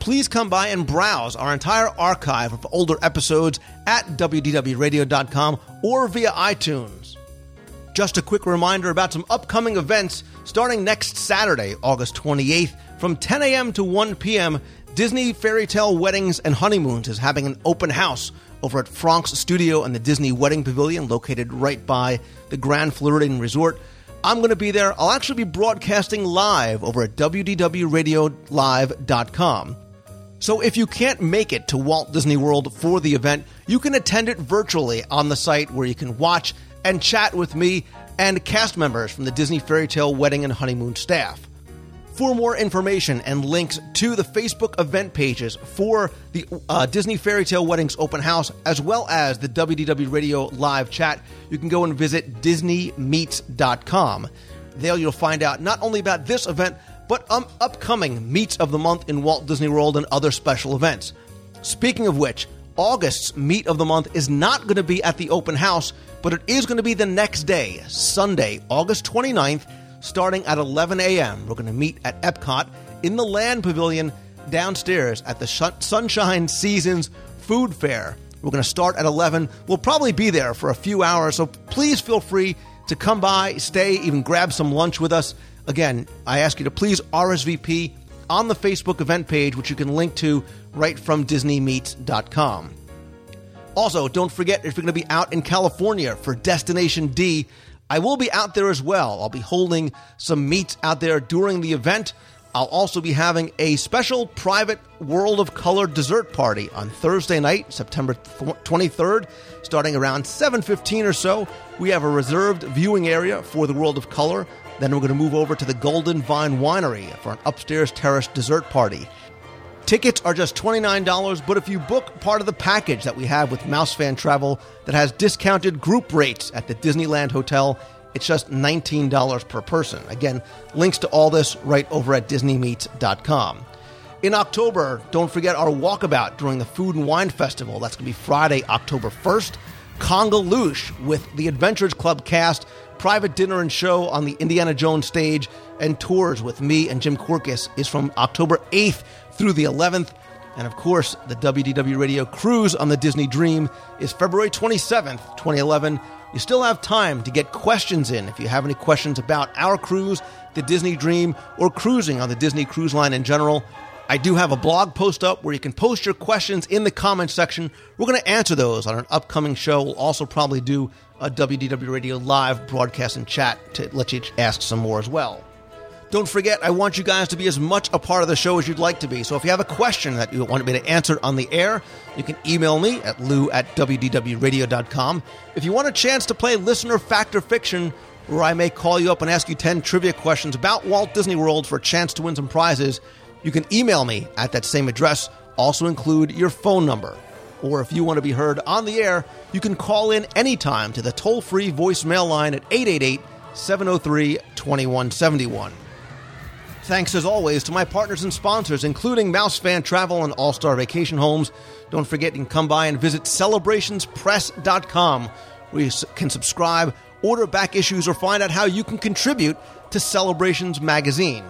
please come by and browse our entire archive of older episodes at WDWRadio.com or via iTunes. Just a quick reminder about some upcoming events starting next Saturday, August 28th, from 10 a.m. to 1 p.m. Disney Fairy Tale Weddings and Honeymoons is having an open house over at Frank's Studio and the Disney Wedding Pavilion, located right by the Grand Floridian Resort. I'm going to be there. I'll actually be broadcasting live over at WDWRadioLive.com. So if you can't make it to Walt Disney World for the event, you can attend it virtually on the site where you can watch and chat with me and cast members from the Disney Fairy Tale Wedding and Honeymoon staff. For more information and links to the Facebook event pages for the uh, Disney Fairy Tale Weddings open house, as well as the WDW Radio live chat, you can go and visit DisneyMeets.com. There you'll find out not only about this event, but um, upcoming Meets of the Month in Walt Disney World and other special events. Speaking of which, August's Meet of the Month is not going to be at the open house, but it is going to be the next day, Sunday, August 29th, starting at 11 a.m. We're going to meet at Epcot in the Land Pavilion downstairs at the Sunshine Seasons Food Fair. We're going to start at 11. We'll probably be there for a few hours, so please feel free to come by, stay, even grab some lunch with us. Again, I ask you to please RSVP on the Facebook event page, which you can link to right from DisneyMeets.com. Also, don't forget if you're going to be out in California for Destination D, I will be out there as well. I'll be holding some meets out there during the event. I'll also be having a special private World of Color dessert party on Thursday night, September 23rd, starting around 7:15 or so. We have a reserved viewing area for the World of Color. Then we're going to move over to the Golden Vine Winery for an upstairs terrace dessert party. Tickets are just $29, but if you book part of the package that we have with Mouse Fan Travel that has discounted group rates at the Disneyland Hotel, it's just $19 per person. Again, links to all this right over at DisneyMeets.com. In October, don't forget our walkabout during the Food and Wine Festival. That's going to be Friday, October 1st. Kungaloosh with the Adventurers Club cast, private dinner and show on the Indiana Jones stage, and tours with me and Jim Korkis is from October 8th through the 11th. And of course, the WDW Radio cruise on the Disney Dream is February 27th, 2011. You still have time to get questions in if you have any questions about our cruise, the Disney Dream, or cruising on the Disney Cruise Line in general. I do have a blog post up where you can post your questions in the comments section. We're going to answer those on an upcoming show. We'll also probably do a WDW Radio live broadcast and chat to let you ask some more as well. Don't forget, I want you guys to be as much a part of the show as you'd like to be. So if you have a question that you want me to answer on the air, you can email me at lou at wdwradio.com. If you want a chance to play Listener Fact or Fiction, where I may call you up and ask you 10 trivia questions about Walt Disney World for a chance to win some prizes, you can email me at that same address. Also include your phone number. Or if you want to be heard on the air, you can call in anytime to the toll free voicemail line at 888 703 2171. Thanks as always to my partners and sponsors, including Mouse Fan Travel and All Star Vacation Homes. Don't forget you can come by and visit celebrationspress.com where you can subscribe, order back issues, or find out how you can contribute to Celebrations Magazine.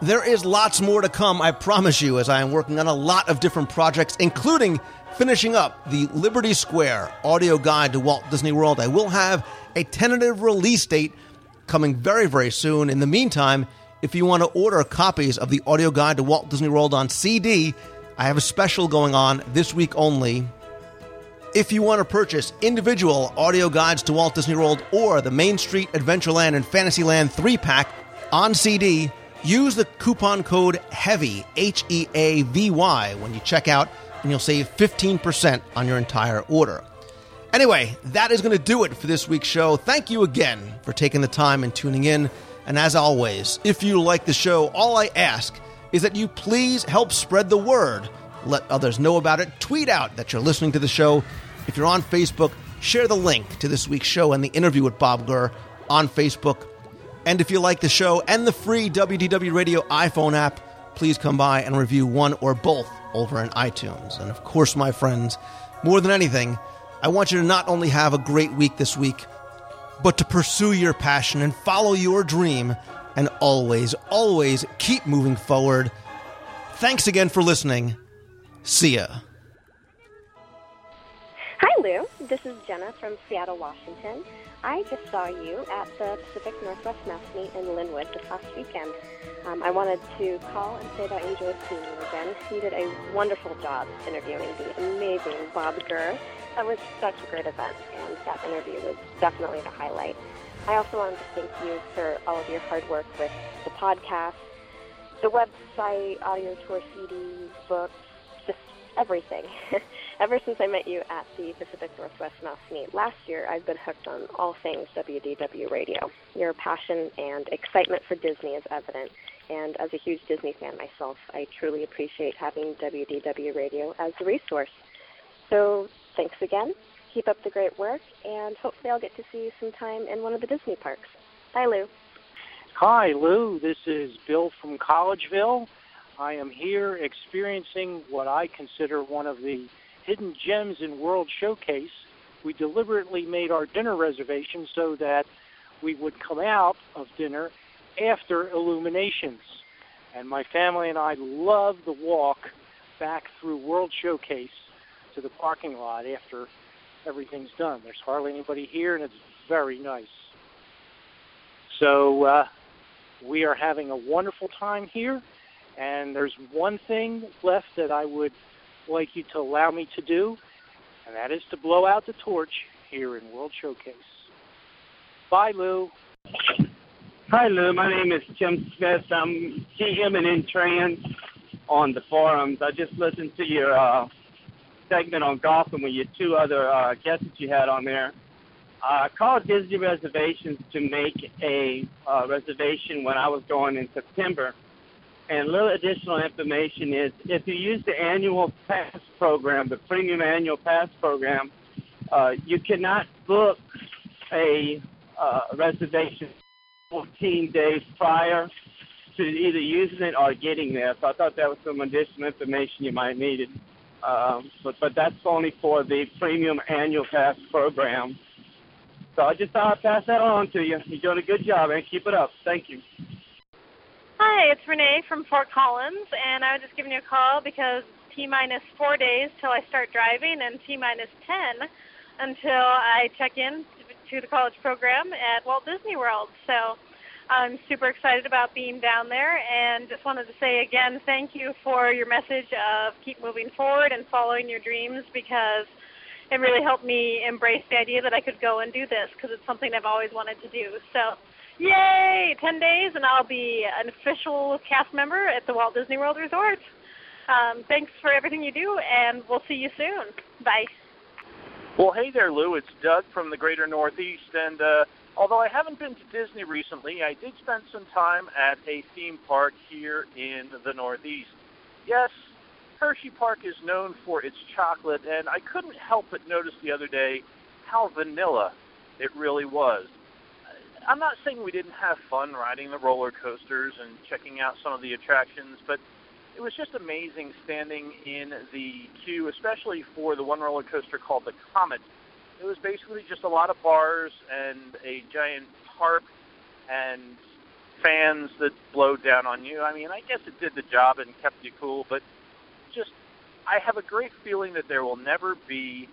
There is lots more to come, I promise you, as I am working on a lot of different projects, including finishing up the Liberty Square audio guide to Walt Disney World. I will have a tentative release date coming very, very soon. In the meantime, if you want to order copies of the audio guide to Walt Disney World on CD, I have a special going on this week only. If you want to purchase individual audio guides to Walt Disney World or the Main Street Adventureland and Fantasyland 3 pack on CD, use the coupon code HEAVY, H E A V Y, when you check out, and you'll save 15% on your entire order. Anyway, that is going to do it for this week's show. Thank you again for taking the time and tuning in. And as always, if you like the show, all I ask is that you please help spread the word. Let others know about it. Tweet out that you're listening to the show. If you're on Facebook, share the link to this week's show and the interview with Bob Gurr on Facebook. And if you like the show and the free WDW Radio iPhone app, please come by and review one or both over in iTunes. And of course, my friends, more than anything, I want you to not only have a great week this week, but to pursue your passion and follow your dream and always, always keep moving forward. Thanks again for listening. See ya. Hi, Lou. This is Jenna from Seattle, Washington. I just saw you at the Pacific Northwest Mouse Meet in Lynnwood this last weekend. Um, I wanted to call and say that I enjoyed seeing you again. You did a wonderful job interviewing the amazing Bob Gurr. That was such a great event, and that interview was definitely the highlight. I also wanted to thank you for all of your hard work with the podcast, the website, audio tour CDs, books, just everything. Ever since I met you at the Pacific Northwest Mouse Meet last year, I've been hooked on all things WDW radio. Your passion and excitement for Disney is evident. And as a huge Disney fan myself, I truly appreciate having WDW Radio as a resource. So thanks again. Keep up the great work, and hopefully I'll get to see you sometime in one of the Disney parks. Bye, Lou. Hi, Lou. This is Bill from Collegeville. I am here experiencing what I consider one of the hidden gems in World Showcase. We deliberately made our dinner reservation so that we would come out of dinner after Illuminations. And my family and I love the walk back through World Showcase to the parking lot after everything's done. There's hardly anybody here, and it's very nice. So uh, we are having a wonderful time here, and there's one thing left that I would like you to allow me to do, and that is to blow out the torch here in World Showcase. Bye, Lou. Hi, Lou. My name is Tim Smith. I'm GM and Trans on the forums. I just listened to your uh, segment on golfing with your two other uh, guests that you had on there. Uh, I called Disney Reservations to make a uh, reservation when I was going in September. And a little additional information is if you use the annual pass program, the premium annual pass program, uh, you cannot book a uh, reservation 14 days prior to either using it or getting there. So I thought that was some additional information you might need. Um, but but that's only for the premium annual pass program. So I just thought I'd pass that on to you. You're doing a good job, and keep it up. Thank you. Hi, it's Renee from Fort Collins, and I was just giving you a call because T minus four days till I start driving, and T minus ten until I check in to the college program at Walt Disney World. So I'm super excited about being down there and just wanted to say again thank you for your message of keep moving forward and following your dreams because it really helped me embrace the idea that I could go and do this because it's something I've always wanted to do. So, yay! 10 days and I'll be an official cast member at the Walt Disney World Resort. Um, thanks for everything you do and we'll see you soon. Bye. Well, hey there, Lou. It's Doug from the Greater Northeast, and uh, although I haven't been to Disney recently, I did spend some time at a theme park here in the Northeast. Yes, Hershey Park is known for its chocolate, and I couldn't help but notice the other day how vanilla it really was. I'm not saying we didn't have fun riding the roller coasters and checking out some of the attractions, but it was just amazing standing in the queue, especially for the one roller coaster called the Comet. It was basically just a lot of bars and a giant tarp and fans that blowed down on you. I mean, I guess it did the job and kept you cool, but just I have a great feeling that there will never be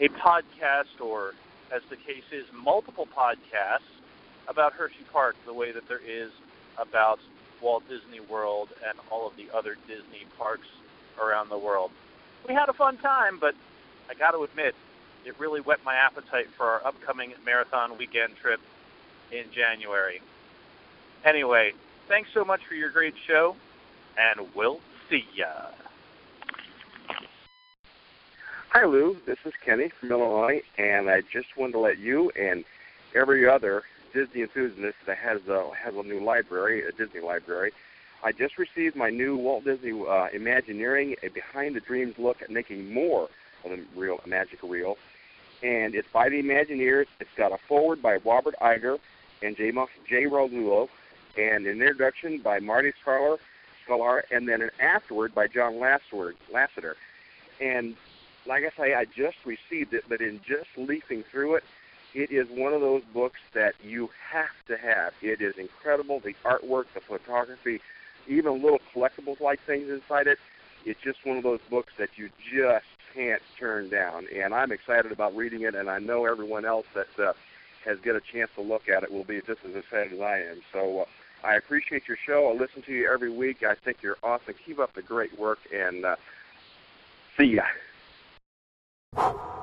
a podcast or as the case is multiple podcasts about Hershey Park the way that there is about Walt Disney World and all of the other Disney parks around the world. We had a fun time, but I got to admit, it really whet my appetite for our upcoming marathon weekend trip in January. Anyway, thanks so much for your great show, and we'll see ya. Hi, Lou. This is Kenny from Illinois, and I just wanted to let you and every other Disney enthusiast that has a has a new library, a Disney library. I just received my new Walt Disney uh, Imagineering, a behind the dreams look at making more of the real magic real, and it's by the Imagineers. It's got a forward by Robert Iger and Jay Jay Rasulo, and an introduction by Marty Sklar, Sklar, and then an afterward by John. Lasseter. And like I say, I just received it, but in just leafing through it, it is one of those books that you have to have. It is incredible. The artwork, the photography, even little collectibles like things inside it. It's just one of those books that you just can't turn down. And I'm excited about reading it, and I know everyone else that uh, has got a chance to look at it will be just as excited as I am. So uh, I appreciate your show. I listen to you every week. I think you're awesome. Keep up the great work, and uh, see ya.